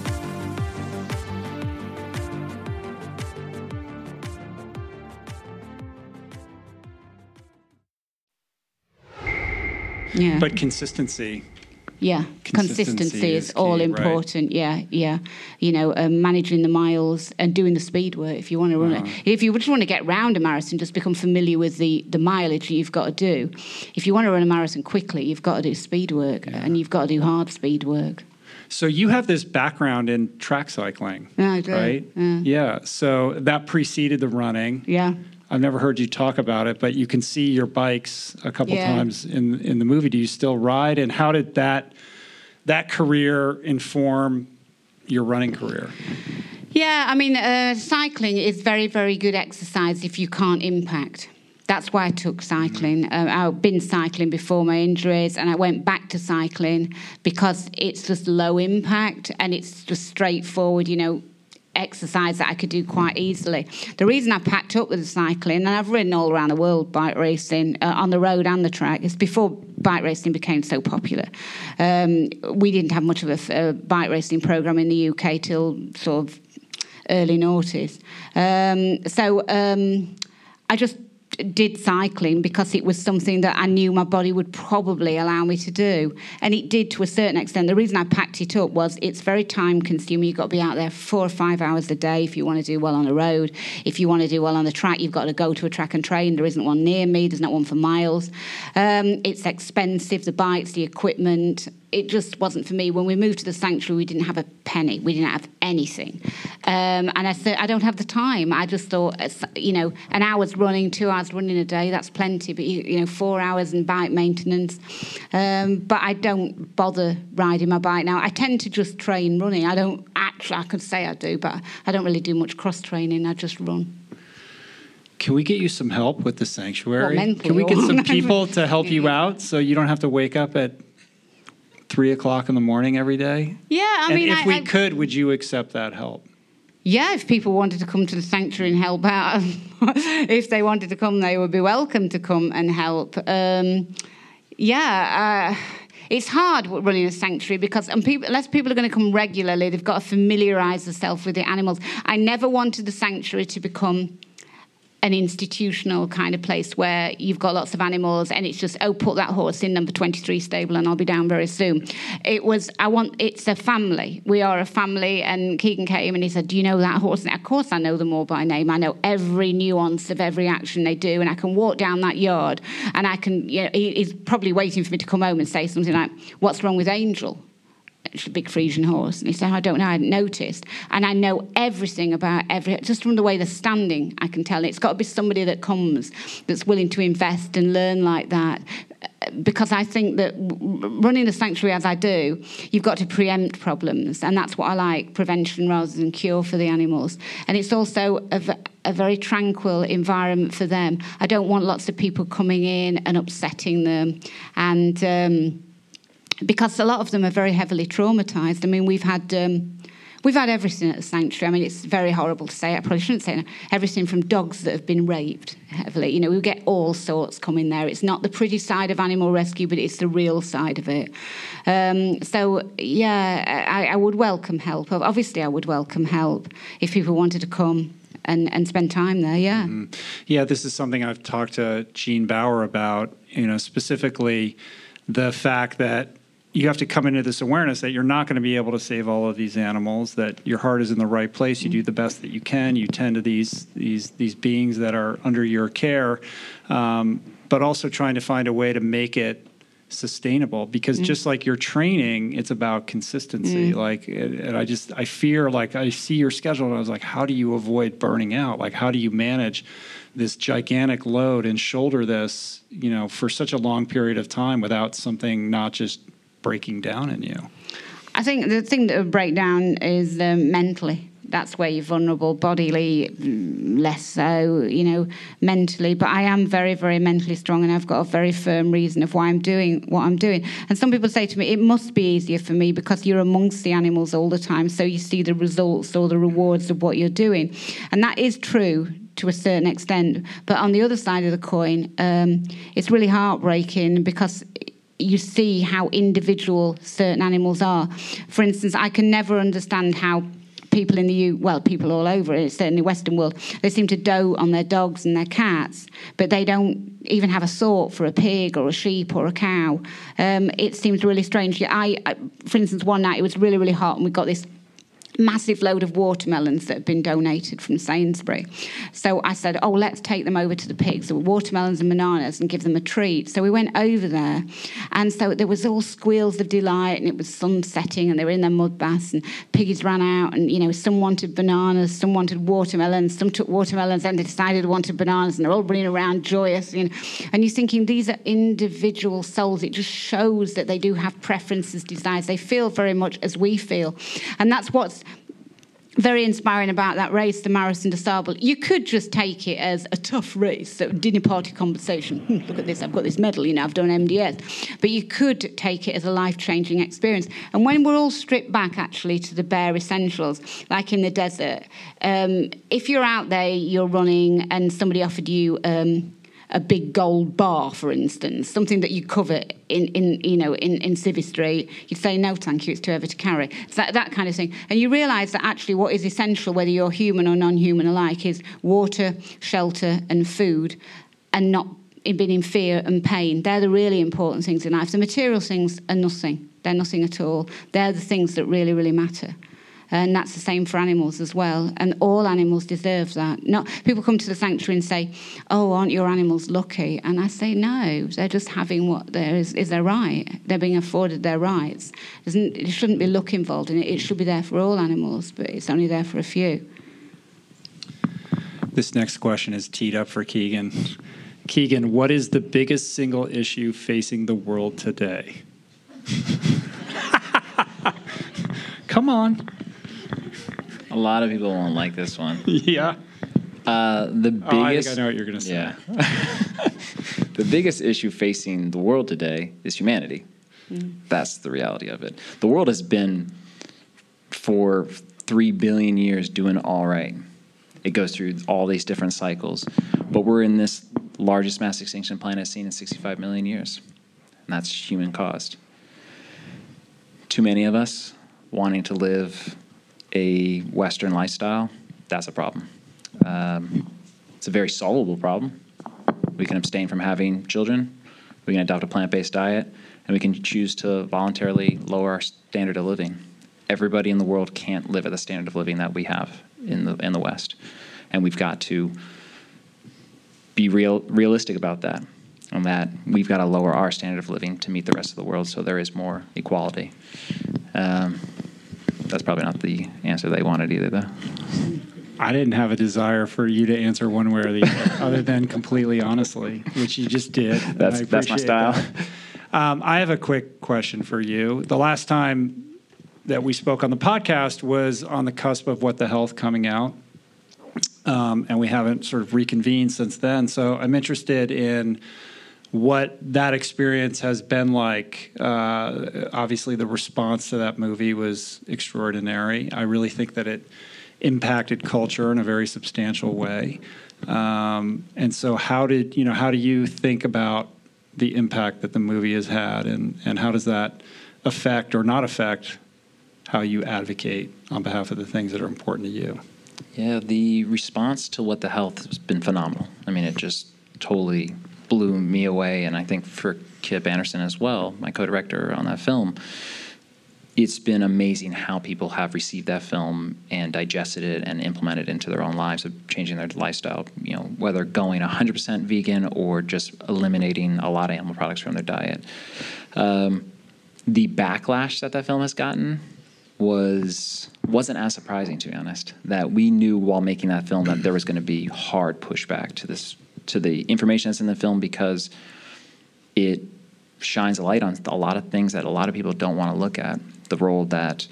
A: Yeah.
L: But consistency.
A: Yeah, consistency, consistency is, is key, all important. Right? Yeah, yeah. You know, um, managing the miles and doing the speed work. If you want to run uh-huh. it, if you just want to get round a marathon, just become familiar with the the mileage you've got to do. If you want to run a marathon quickly, you've got to do speed work, yeah. and you've got to do hard speed work.
L: So you have this background in track cycling,
A: yeah, I do.
L: right?
A: Yeah.
L: yeah. So that preceded the running.
A: Yeah.
L: I've never heard you talk about it, but you can see your bikes a couple yeah. times in in the movie. Do you still ride? And how did that that career inform your running career?
A: Yeah, I mean, uh, cycling is very, very good exercise if you can't impact. That's why I took cycling. Mm-hmm. Uh, I've been cycling before my injuries, and I went back to cycling because it's just low impact and it's just straightforward. You know, exercise that I could do quite easily. The reason I packed up with cycling, and I've ridden all around the world bike racing uh, on the road and the track, is before bike racing became so popular. Um, we didn't have much of a, a bike racing program in the UK till sort of early noughties. Um, so um, I just did cycling because it was something that I knew my body would probably allow me to do. And it did to a certain extent. The reason I packed it up was it's very time consuming. You've got to be out there four or five hours a day if you want to do well on the road. If you want to do well on the track, you've got to go to a track and train. There isn't one near me, there's not one for miles. Um, it's expensive, the bikes, the equipment it just wasn't for me. When we moved to the sanctuary, we didn't have a penny. We didn't have anything. Um, and I said, I don't have the time. I just thought, you know, an hour's running, two hours running a day, that's plenty. But, you, you know, four hours and bike maintenance. Um, but I don't bother riding my bike now. I tend to just train running. I don't actually, I could say I do, but I don't really do much cross training. I just run.
L: Can we get you some help with the sanctuary? Well, Can we get some people to help [LAUGHS] you out so you don't have to wake up at three o'clock in the morning every day?
A: Yeah, I
L: and
A: mean,
L: if
A: I,
L: we
A: I,
L: could, would you accept that help?
A: Yeah, if people wanted to come to the sanctuary and help out, [LAUGHS] if they wanted to come, they would be welcome to come and help. Um, yeah. Uh, it's hard running a sanctuary because people, unless people are going to come regularly, they've got to familiarise themselves with the animals. I never wanted the sanctuary to become an institutional kind of place where you've got lots of animals and it's just oh put that horse in number 23 stable and I'll be down very soon. It was I want it's a family. We are a family and Keegan came and he said do you know that horse? And of course I know them all by name. I know every nuance of every action they do and I can walk down that yard and I can you know he's probably waiting for me to come home and say something like what's wrong with Angel big Frisian horse. And he said, I don't know, I hadn't noticed. And I know everything about every, just from the way they're standing, I can tell. It's got to be somebody that comes that's willing to invest and learn like that. Because I think that running a sanctuary as I do, you've got to preempt problems. And that's what I like prevention rather than cure for the animals. And it's also a, a very tranquil environment for them. I don't want lots of people coming in and upsetting them. And, um, because a lot of them are very heavily traumatized. I mean, we've had. Um, We've had everything at the sanctuary. I mean, it's very horrible to say. I probably shouldn't say everything from dogs that have been raped heavily. You know, we get all sorts coming there. It's not the pretty side of animal rescue, but it's the real side of it. Um, so, yeah, I, I, would welcome help. Obviously, I would welcome help if people wanted to come and, and spend time there. Yeah. Mm-hmm.
L: Yeah, this is something I've talked to Gene Baur about. You know, specifically the fact that you have to come into this awareness that you're not going to be able to save all of these animals that your heart is in the right place you do the best that you can you tend to these these these beings that are under your care um, but also trying to find a way to make it sustainable because mm. just like your training it's about consistency mm. like and i just i fear like i see your schedule and i was like how do you avoid burning out like how do you manage this gigantic load and shoulder this you know for such a long period of time without something not just breaking down in you?
A: I think the thing that would break down is um, mentally. That's where you're vulnerable, bodily less so, you know, mentally. But I am very, very mentally strong, and I've got a very firm reason of why I'm doing what I'm doing. And some people say to me, it must be easier for me because you're amongst the animals all the time, so you see the results or the rewards of what you're doing. And that is true to a certain extent. But on the other side of the coin, um, it's really heartbreaking because you see how individual certain animals are. For instance, I can never understand how people in the U, well, people all over, certainly Western world, they seem to dote on their dogs and their cats, but they don't even have a thought for a pig or a sheep or a cow. Um, it seems really strange. I, I, for instance, one night it was really, really hot, and we got this massive load of watermelons that had been donated from Sainsbury. So I said, oh, let's take them over to the pigs, watermelons and bananas, and give them a treat. So we went over there, and so there was all squeals of delight, and it was sun setting, and they were in their mud baths, and piggies ran out, and you know, some wanted bananas, some wanted watermelons, some took watermelons, and they decided they wanted bananas, and they're all running around joyous, you know. And you're thinking these are individual souls. It just shows that they do have preferences, desires. They feel very much as we feel, and that's what's very inspiring about that race, the Marathon des Sables. You could just take it as a tough race, so dinner party conversation. Hmm, look at this, I've got this medal, you know, I've done MDS. But you could take it as a life changing experience. And when we're all stripped back actually to the bare essentials, like in the desert, um, if you're out there, you're running, and somebody offered you, um, a big gold bar, for instance, something that you cover in, in you know in, in Civvy Street, you'd say no, thank you, it's too heavy to carry. It's that, that kind of thing. And you realise that actually what is essential, whether you're human or non-human alike, is water, shelter, and food, and not being in fear and pain. They're the really important things in life. The material things are nothing. They're nothing at all. They're the things that really, really matter. Uh, and that's the same for animals as well. And all animals deserve that. Not people come to the sanctuary and say, "Oh, aren't your animals lucky?" And I say, "No, they're just having what there is, is their right. They're being afforded their rights. There shouldn't be luck involved in it. It should be there for all animals, but it's only there for a few."
C: This next question is teed up for Keegan. Keegan, what is the biggest single issue facing the world today? [LAUGHS] Come on.
B: A lot of people won't like this one. [LAUGHS]
C: yeah.
B: Uh, the biggest.
C: Oh, I think I know what you're going to say.
B: Yeah. [LAUGHS] the biggest issue facing the world today is humanity. Mm. That's the reality of it. The world has been, for three billion years, doing all right. It goes through all these different cycles. But we're in this largest mass extinction planet seen in 65 million years. And that's human caused. Too many of us wanting to live a Western lifestyle, that's a problem. Um, it's a very solvable problem. We can abstain from having children, we can adopt a plant based diet, and we can choose to voluntarily lower our standard of living. Everybody in the world can't live at the standard of living that we have in the, in the West. And we've got to be real, realistic about that, and that we've got to lower our standard of living to meet the rest of the world so there is more equality. Um, that's probably not the answer they wanted either, though.
C: I didn't have a desire for you to answer one way or the other, [LAUGHS] other than completely honestly, which you just did.
B: That's that's my style.
C: That. Um, I have a quick question for you. The last time that we spoke on the podcast was on the cusp of What the Health coming out, um, and we haven't sort of reconvened since then. So I'm interested in what that experience has been like. Uh, obviously, the response to that movie was extraordinary. I really think that it impacted culture in a very substantial way. Um, and so, how did you know? How do you think about the impact that the movie has had, and and how does that affect or not affect how you advocate on behalf of the things that are important to you?
B: Yeah, the response to what the health has been phenomenal. I mean, it just totally blew me away, and I think for Kip Anderson as well, my co-director on that film. It's been amazing how people have received that film and digested it and implemented it into their own lives of changing their lifestyle. You know, whether going 100% vegan or just eliminating a lot of animal products from their diet. Um, the backlash that that film has gotten was wasn't as surprising to be honest that we knew while making that film that there was going to be hard pushback to this to the information that's in the film because it shines a light on a lot of things that a lot of people don't want to look at. The role that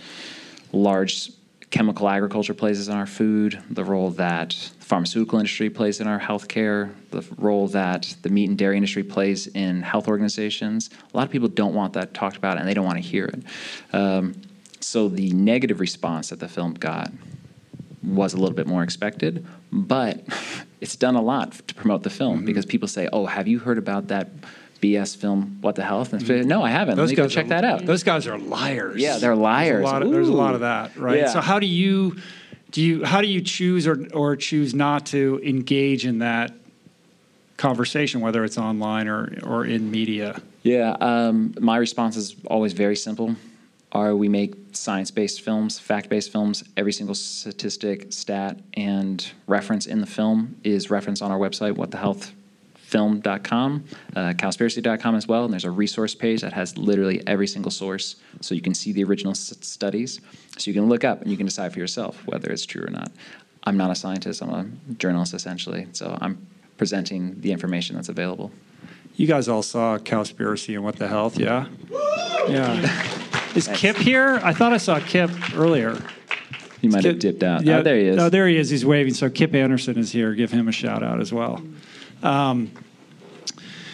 B: large chemical agriculture plays in our food, the role that the pharmaceutical industry plays in our healthcare, the role that the meat and dairy industry plays in health organizations. A lot of people don't want that talked about and they don't want to hear it. Um, so the negative response that the film got was a little bit more expected, but [LAUGHS] it's done a lot to promote the film mm-hmm. because people say, "Oh, have you heard about that BS film, What the hell? Mm-hmm. no, I haven't. Those guys check
C: are,
B: that out.
C: Those guys are liars.
B: Yeah, they're liars.
C: There's a lot of, a lot of that, right? Yeah. So how do you do you how do you choose or or choose not to engage in that conversation, whether it's online or or in media?
B: Yeah, um, my response is always very simple are we make science-based films, fact-based films. Every single statistic, stat, and reference in the film is referenced on our website, whatthehealthfilm.com, uh, cowspiracy.com as well. And there's a resource page that has literally every single source, so you can see the original s- studies. So you can look up and you can decide for yourself whether it's true or not. I'm not a scientist. I'm a journalist essentially, so I'm presenting the information that's available.
C: You guys all saw Cowspiracy and What the Health, yeah? Yeah. [LAUGHS] Is Kip here? I thought I saw Kip earlier.
B: He might have dipped out.
C: Yeah,
B: oh, there he is.
C: Oh, there he is. He's waving. So Kip Anderson is here. Give him a shout out as well. Um,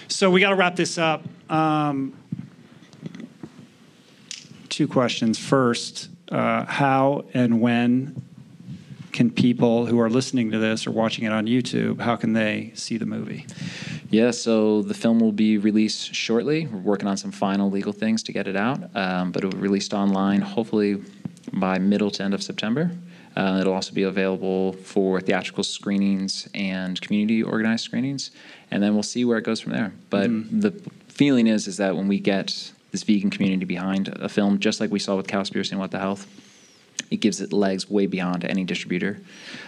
C: so we got to wrap this up. Um, two questions. First, uh, how and when can people who are listening to this or watching it on YouTube, how can they see the movie?
B: Yeah, so the film will be released shortly. We're working on some final legal things to get it out, um, but it will be released online hopefully by middle to end of September. Uh, it'll also be available for theatrical screenings and community organized screenings, and then we'll see where it goes from there. But the feeling is is that when we get this vegan community behind a film, just like we saw with Cowspiracy and What the Health, it gives it legs way beyond any distributor.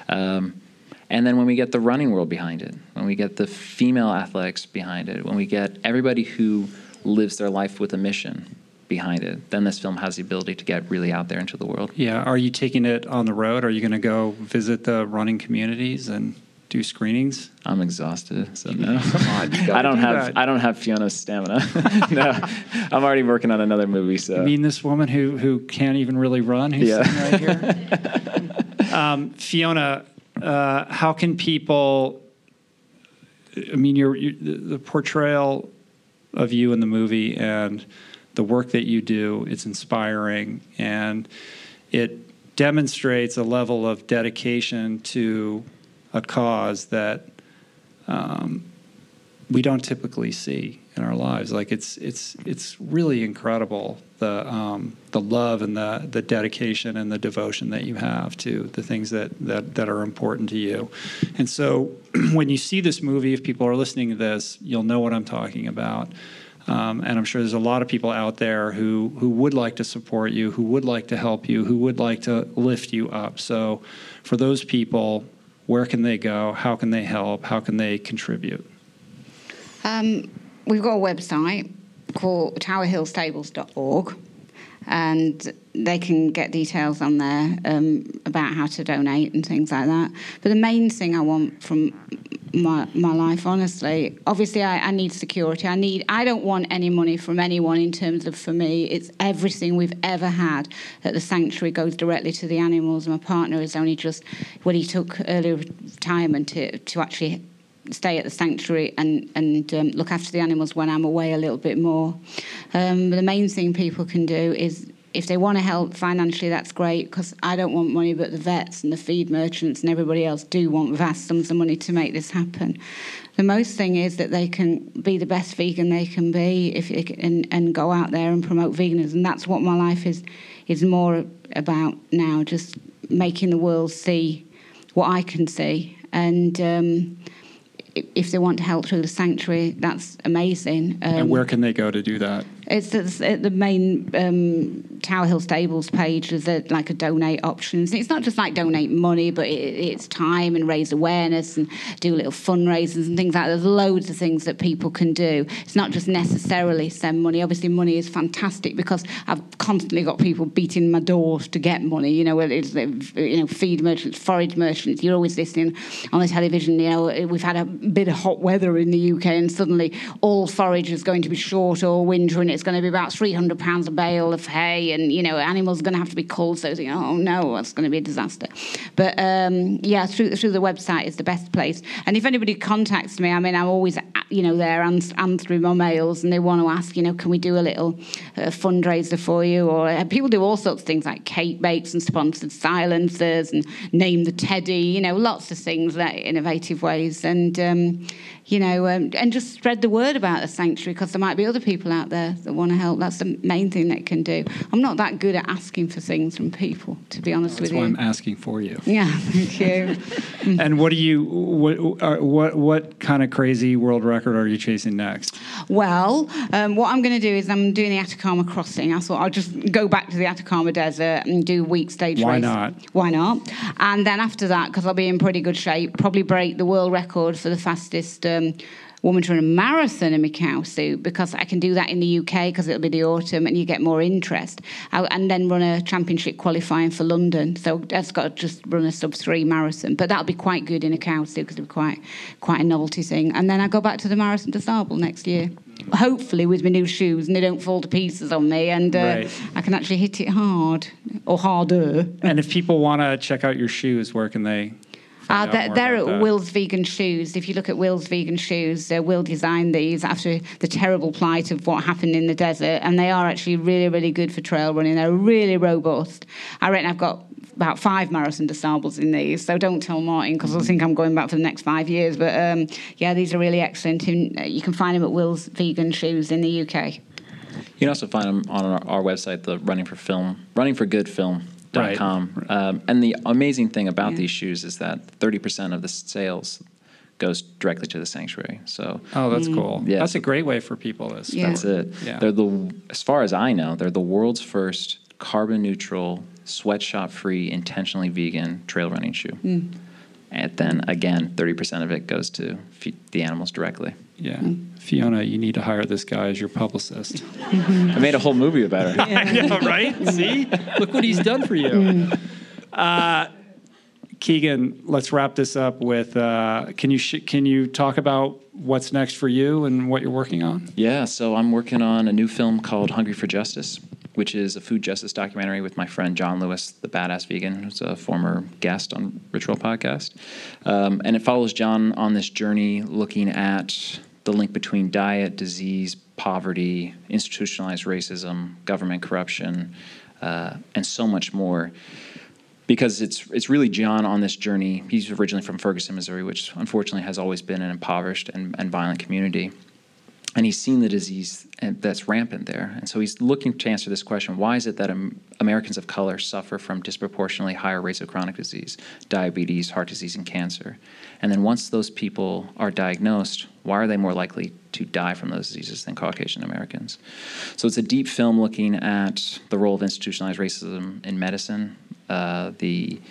B: Um, and then when we get the running world behind it, when we get the female athletics behind it, when we get everybody who lives their life with a mission behind it, then this film has the ability to get really out there into the world.
C: Yeah. Are you taking it on the road? Are you going to go visit the running communities and do screenings?
B: I'm exhausted, so no.
C: Come on, [LAUGHS]
B: I don't
C: do
B: have
C: that.
B: I don't have Fiona's stamina. [LAUGHS] no, I'm already working on another movie. So
C: I mean, this woman who who can't even really run, who's
B: Yeah.
C: sitting right here. [LAUGHS] um, Fiona, uh, how can people? I mean, your, your the the portrayal of you in the movie and the work that you do, it's inspiring and it demonstrates a level of dedication to a cause that um, we don't typically see in our lives. Like it's it's it's really incredible the um, the love and the the dedication and the devotion that you have to the things that that that are important to you. And so [CLEARS THROAT] when you see this movie, if people are listening to this, you'll know what I'm talking about. Um, and I'm sure there's a lot of people out there who who would like to support you, who would like to help you, who would like to lift you up. So for those people, where can they go? How can they help? How can they contribute?
A: Um, we've got a website called towerhillstables.org and they can get details on there um, about how to donate and things like that. But the main thing I want from my my life, honestly, obviously I, I need security. I need. I don't want any money from anyone in terms of for me. It's everything we've ever had at the sanctuary goes directly to the animals. My partner is only just when he took early retirement to to actually stay at the sanctuary and and um, look after the animals when I'm away a little bit more. Um, the main thing people can do is if they want to help financially, that's great because I don't want money, but the vets and the feed merchants and everybody else do want vast sums of money to make this happen. The most thing is that they can be the best vegan they can be if they can, and, and go out there and promote veganism. And that's what my life is is more about now, just making the world see what I can see and. Um, if they want to help through the sanctuary, that's amazing. Um,
C: and where can they go to do that?
A: It's at the main um, Tower Hill Stables page. There's a, like a donate options. It's not just like donate money, but it, it's time and raise awareness and do little fundraisers and things like that. There's loads of things that people can do. It's not just necessarily send money. Obviously, money is fantastic because I've constantly got people beating my doors to get money. You know, whether it's uh, you know feed merchants, forage merchants. You're always listening on the television. You know, we've had a bit of hot weather in the UK, and suddenly all forage is going to be short all winter, and it's going to be about 300 pounds a bale of hay, and you know, animals are going to have to be culled. So, you think, oh no, that's going to be a disaster. But um, yeah, through through the website is the best place. And if anybody contacts me, I mean, I'm always you know there and through my mails, and they want to ask, you know, can we do a little uh, fundraiser for you? Or uh, people do all sorts of things like cake bakes and sponsored silencers and name the teddy. You know, lots of things that innovative ways, and um, you know, um, and just spread the word about the sanctuary because there might be other people out there that want to help. That's the main thing that can do. I'm not that good at asking for things from people, to be honest
C: That's
A: with
C: why
A: you.
C: I'm asking for you.
A: Yeah, thank you. [LAUGHS]
C: and what do you what are- what what kind of crazy world record are you chasing next?
A: Well, um, what I'm going to do is I'm doing the Atacama Crossing. I thought I'll just go back to the Atacama Desert and do a week stage
C: Why
A: race.
C: not?
A: Why not? And then after that, because I'll be in pretty good shape, probably break the world record for the fastest. Um, Woman to run a marathon in my cow suit because I can do that in the UK because it'll be the autumn and you get more interest. I, and then run a championship qualifying for London. So I've got to just run a sub three marathon. But that'll be quite good in a cow suit because it'll be quite, quite a novelty thing. And then I go back to the Marathon des Sables next year. Hopefully with my new shoes and they don't fall to pieces on me and uh,
C: Right.
A: I can actually hit it hard. or harder.
L: And if people want to check out your shoes, where can they?
A: Uh,
L: out
A: they're they're at
L: that?
A: Will's Vegan Shoes. If you look at Will's Vegan Shoes, uh, Will designed these after the terrible plight of what happened in the desert, and they are actually really, really good for trail running. They're really robust. I reckon I've got about five Marathon des Sables in these, so don't tell Martin because I think I'm going back for the next five years. But um, yeah, these are really excellent. And, uh, you can find them at Will's Vegan Shoes in the UK.
B: You can also find them on our, our website, the Running for Film, Running for Good Film, runningforgoodfilm.com. Um, and the amazing thing about these shoes is that 30% of the sales goes directly to the sanctuary. So
L: Oh, that's cool.
B: Yeah.
L: That's a great way for people to. Start.
B: That's it.
L: Yeah.
B: They're the, as far as I know, they're the world's first carbon neutral, sweatshop free, intentionally vegan trail running shoe.
A: Mm.
B: And then again, 30% of it goes to feed the animals directly.
L: Yeah. Fiona, you need to hire this guy as your publicist. [LAUGHS]
B: I made a whole movie about it. [LAUGHS] [LAUGHS]
L: I know, right? See? Look what he's done for you. Uh, Keegan, let's wrap this up with uh, can you sh- can you talk about what's next for you and what you're working on?
B: Yeah, so I'm working on a new film called Hungry for Justice, which is a food justice documentary with my friend John Lewis, the badass vegan, who's a former guest on Rich Roll Podcast. Um, and it follows John on this journey looking at the link between diet, disease, poverty, institutionalized racism, government corruption, uh, and so much more because it's it's really John on this journey. He's originally from Ferguson, Missouri, which unfortunately has always been an impoverished and, and violent community. And he's seen the disease that's rampant there. And so he's looking to answer this question why is it that Americans of color suffer from disproportionately higher rates of chronic disease, diabetes, heart disease, and cancer? And then once those people are diagnosed, why are they more likely to die from those diseases than Caucasian Americans? So it's a deep film looking at the role of institutionalized racism in medicine, uh, the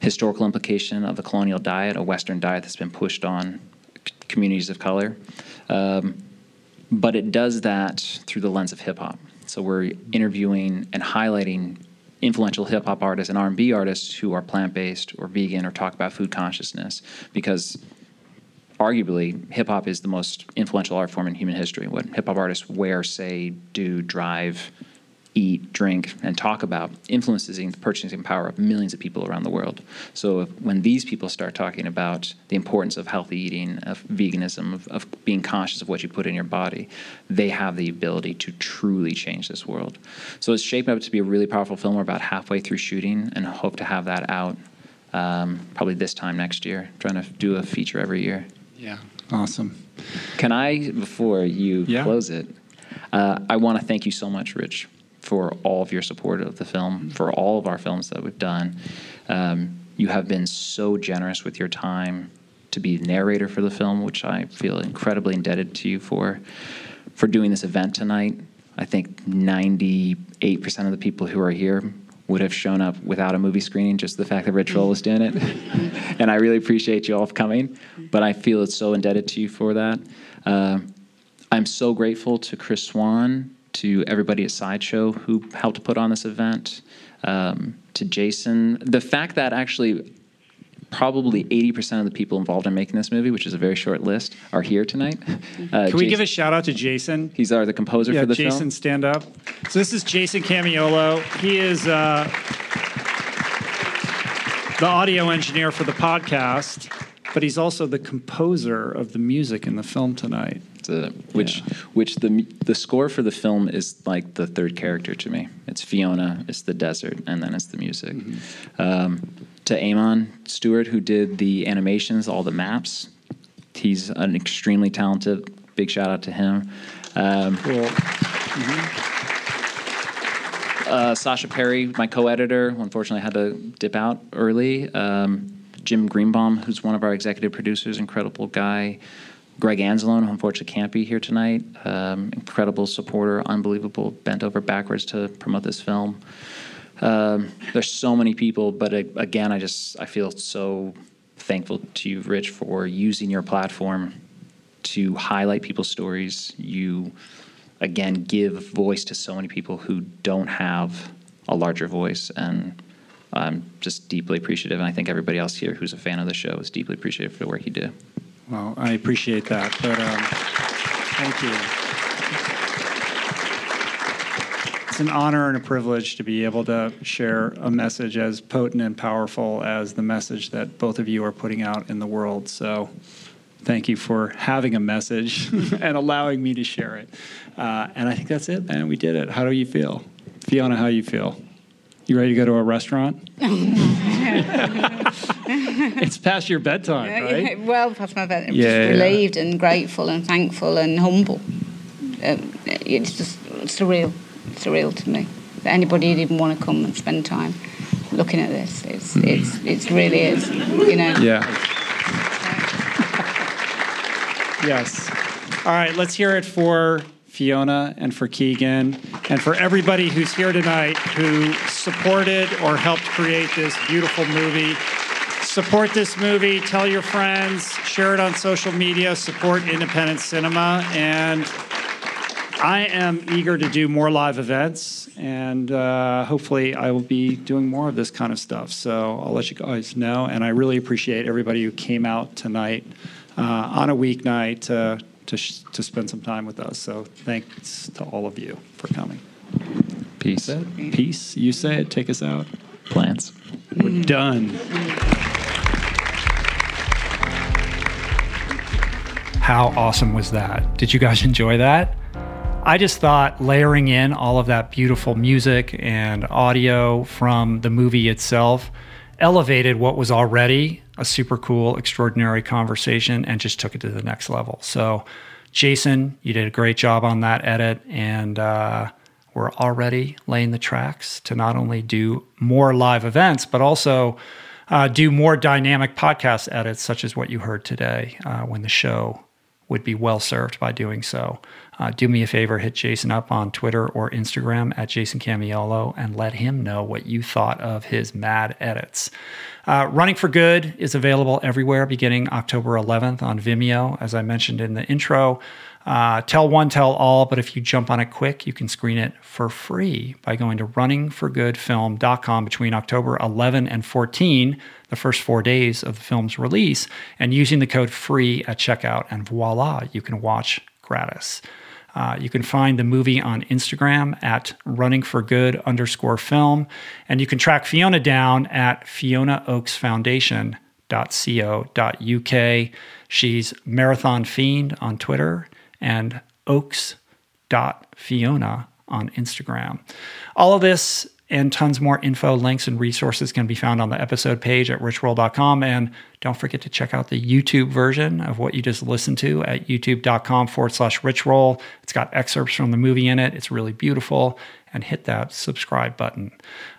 B: historical implication of the colonial diet, a Western diet that's been pushed on communities of color. Um, but it does that through the lens of hip hop. So we're interviewing and highlighting influential hip hop artists and R&B artists who are plant-based or vegan or talk about food consciousness because arguably hip hop is the most influential art form in human history. What hip hop artists wear, say, do, drive, eat, drink, and talk about influences the purchasing power of millions of people around the world. So if, when these people start talking about the importance of healthy eating, of veganism, of, of being conscious of what you put in your body, they have the ability to truly change this world. So it's shaping up to be a really powerful film. We're about halfway through shooting and hope to have that out um, probably this time next year. trying to do a feature every year.
L: Yeah. Awesome.
B: Can I, before you
L: Yeah.
B: close it, uh, I want to thank you so much, Rich, for all of your support of the film, for all of our films that we've done. Um, you have been so generous with your time to be narrator for the film, which I feel incredibly indebted to you for, for doing this event tonight. I think 98% of the people who are here would have shown up without a movie screening, just the fact that Rich Roll was doing it. [LAUGHS] and I really appreciate you all coming, but I feel it's so indebted to you for that. Uh, I'm so grateful to Chris Swan, to everybody at Sideshow who helped put on this event, um, to Jason. The fact that actually probably 80% of the people involved in making this movie, which is a very short list, are here tonight. [LAUGHS] Uh,
L: Can we give a shout out to Jason?
B: He's our the composer
L: yeah,
B: for the
L: Jason,
B: film.
L: Jason, stand up. So this is Jason Camiolo. He is uh, the audio engineer for the podcast, but he's also the composer of the music in the film tonight.
B: The, which which the the score for the film is like the third character to me. It's Fiona, it's the desert, and then it's the music. Um, to Amon Stewart, who did the animations, all the maps, he's an extremely talented. Big shout out to him. Um,
L: Cool.
B: uh, Sasha Perry, my co-editor, unfortunately had to dip out early. Um, Jim Greenbaum, who's one of our executive producers, incredible guy. Greg Anzalone, who unfortunately can't be here tonight, um, incredible supporter, unbelievable, bent over backwards to promote this film. Um, there's so many people, but again, I just I feel so thankful to you, Rich, for using your platform to highlight people's stories. You again give voice to so many people who don't have a larger voice, and I'm just deeply appreciative. And I think everybody else here who's a fan of the show is deeply appreciative for the work you do.
L: Well, I appreciate that, but um, thank you. It's an honor and a privilege to be able to share a message as potent and powerful as the message that both of you are putting out in the world. So, thank you for having a message [LAUGHS] and allowing me to share it. Uh, and I think that's it, man. We did it. How do you feel? Fiona, how you feel? You ready to go to a restaurant? [LAUGHS] [LAUGHS] it's past your bedtime, right?
A: Yeah, well past my bedtime. I'm
L: Yeah,
A: just
L: yeah.
A: relieved and grateful and thankful and humble. Um, it's just surreal, surreal to me. That anybody would even want to come and spend time looking at this. It's, it's, it's really is, you know.
L: Yeah. [LAUGHS] yes. All right, let's hear it for Fiona and for Keegan and for everybody who's here tonight who supported or helped create this beautiful movie. Support this movie, tell your friends, share it on social media, support independent cinema, and I am eager to do more live events, and uh, hopefully, I will be doing more of this kind of stuff. So I'll let you guys know. And I really appreciate everybody who came out tonight uh, on a weeknight to to, sh- to spend some time with us. So thanks to all of you for coming.
B: Peace.
L: Peace. You say it. Take us out.
B: Plants.
L: We're done.
C: How awesome was that? Did you guys enjoy that? I just thought layering in all of that beautiful music and audio from the movie itself elevated what was already a super cool, extraordinary conversation and just took it to the next level. So, Jason, you did a great job on that edit, and uh, we're already laying the tracks to not only do more live events, but also uh, do more dynamic podcast edits, such as what you heard today uh, when the show would be well served by doing so. Uh, do me a favor, hit Jason up on Twitter or Instagram at Jason Camiolo and let him know what you thought of his mad edits. Uh, Running for Good is available everywhere beginning October 11th on Vimeo, as I mentioned in the intro. Uh, tell one, tell all, but if you jump on it quick, you can screen it for free by going to runningforgoodfilm.com between October 11 and 14, the first four days of the film's release, and using the code FREE at checkout, and voila, you can watch gratis. Uh, you can find the movie on Instagram at running for good underscore film, and you can track Fiona down at fionaoakesfoundation.co.uk. She's Marathon Fiend on Twitter and oakes.fiona on Instagram. All of this and tons more info, links, and resources can be found on the episode page at richroll.com. And don't forget to check out the YouTube version of what you just listened to at youtube.com forward slash richroll. It's got excerpts from the movie in it. It's really beautiful. And hit that subscribe button.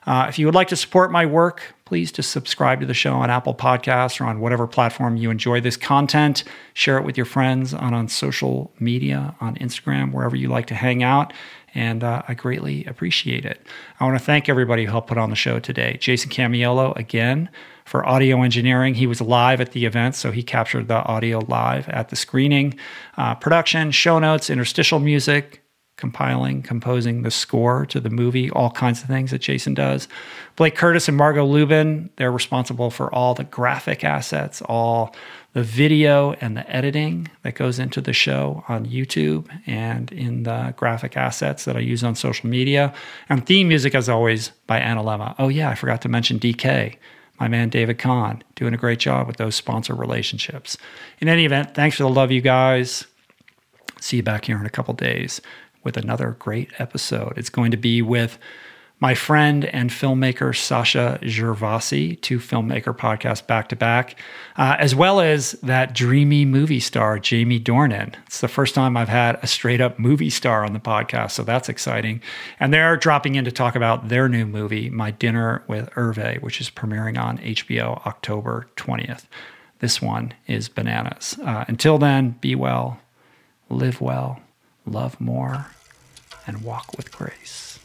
C: Uh, if you would like to support my work, please just subscribe to the show on Apple Podcasts or on whatever platform you enjoy this content. Share it with your friends on, on social media, on Instagram, wherever you like to hang out and uh, I greatly appreciate it. I want to thank everybody who helped put on the show today. Jason Camiolo, again, for audio engineering. He was live at the event, so he captured the audio live at the screening. Uh, production, show notes, interstitial music, compiling, composing the score to the movie, all kinds of things that Jason does. Blake Curtis and Margot Lubin, they're responsible for all the graphic assets, all the video and the editing that goes into the show on YouTube and in the graphic assets that I use on social media. And theme music, as always, by Annalemma. Oh, yeah, I forgot to mention DK, my man David Kahn, doing a great job with those sponsor relationships. In any event, thanks for the love, you guys. See you back here in a couple days with another great episode. It's going to be with my friend and filmmaker Sacha Gervasi, two filmmaker podcasts back to back, uh, as well as that dreamy movie star, Jamie Dornan. It's the first time I've had a straight up movie star on the podcast, so that's exciting. And they're dropping in to talk about their new movie, My Dinner with Hervé, which is premiering on HBO October 20th. This one is bananas. Uh, until then, be well, live well, love more, and walk with grace.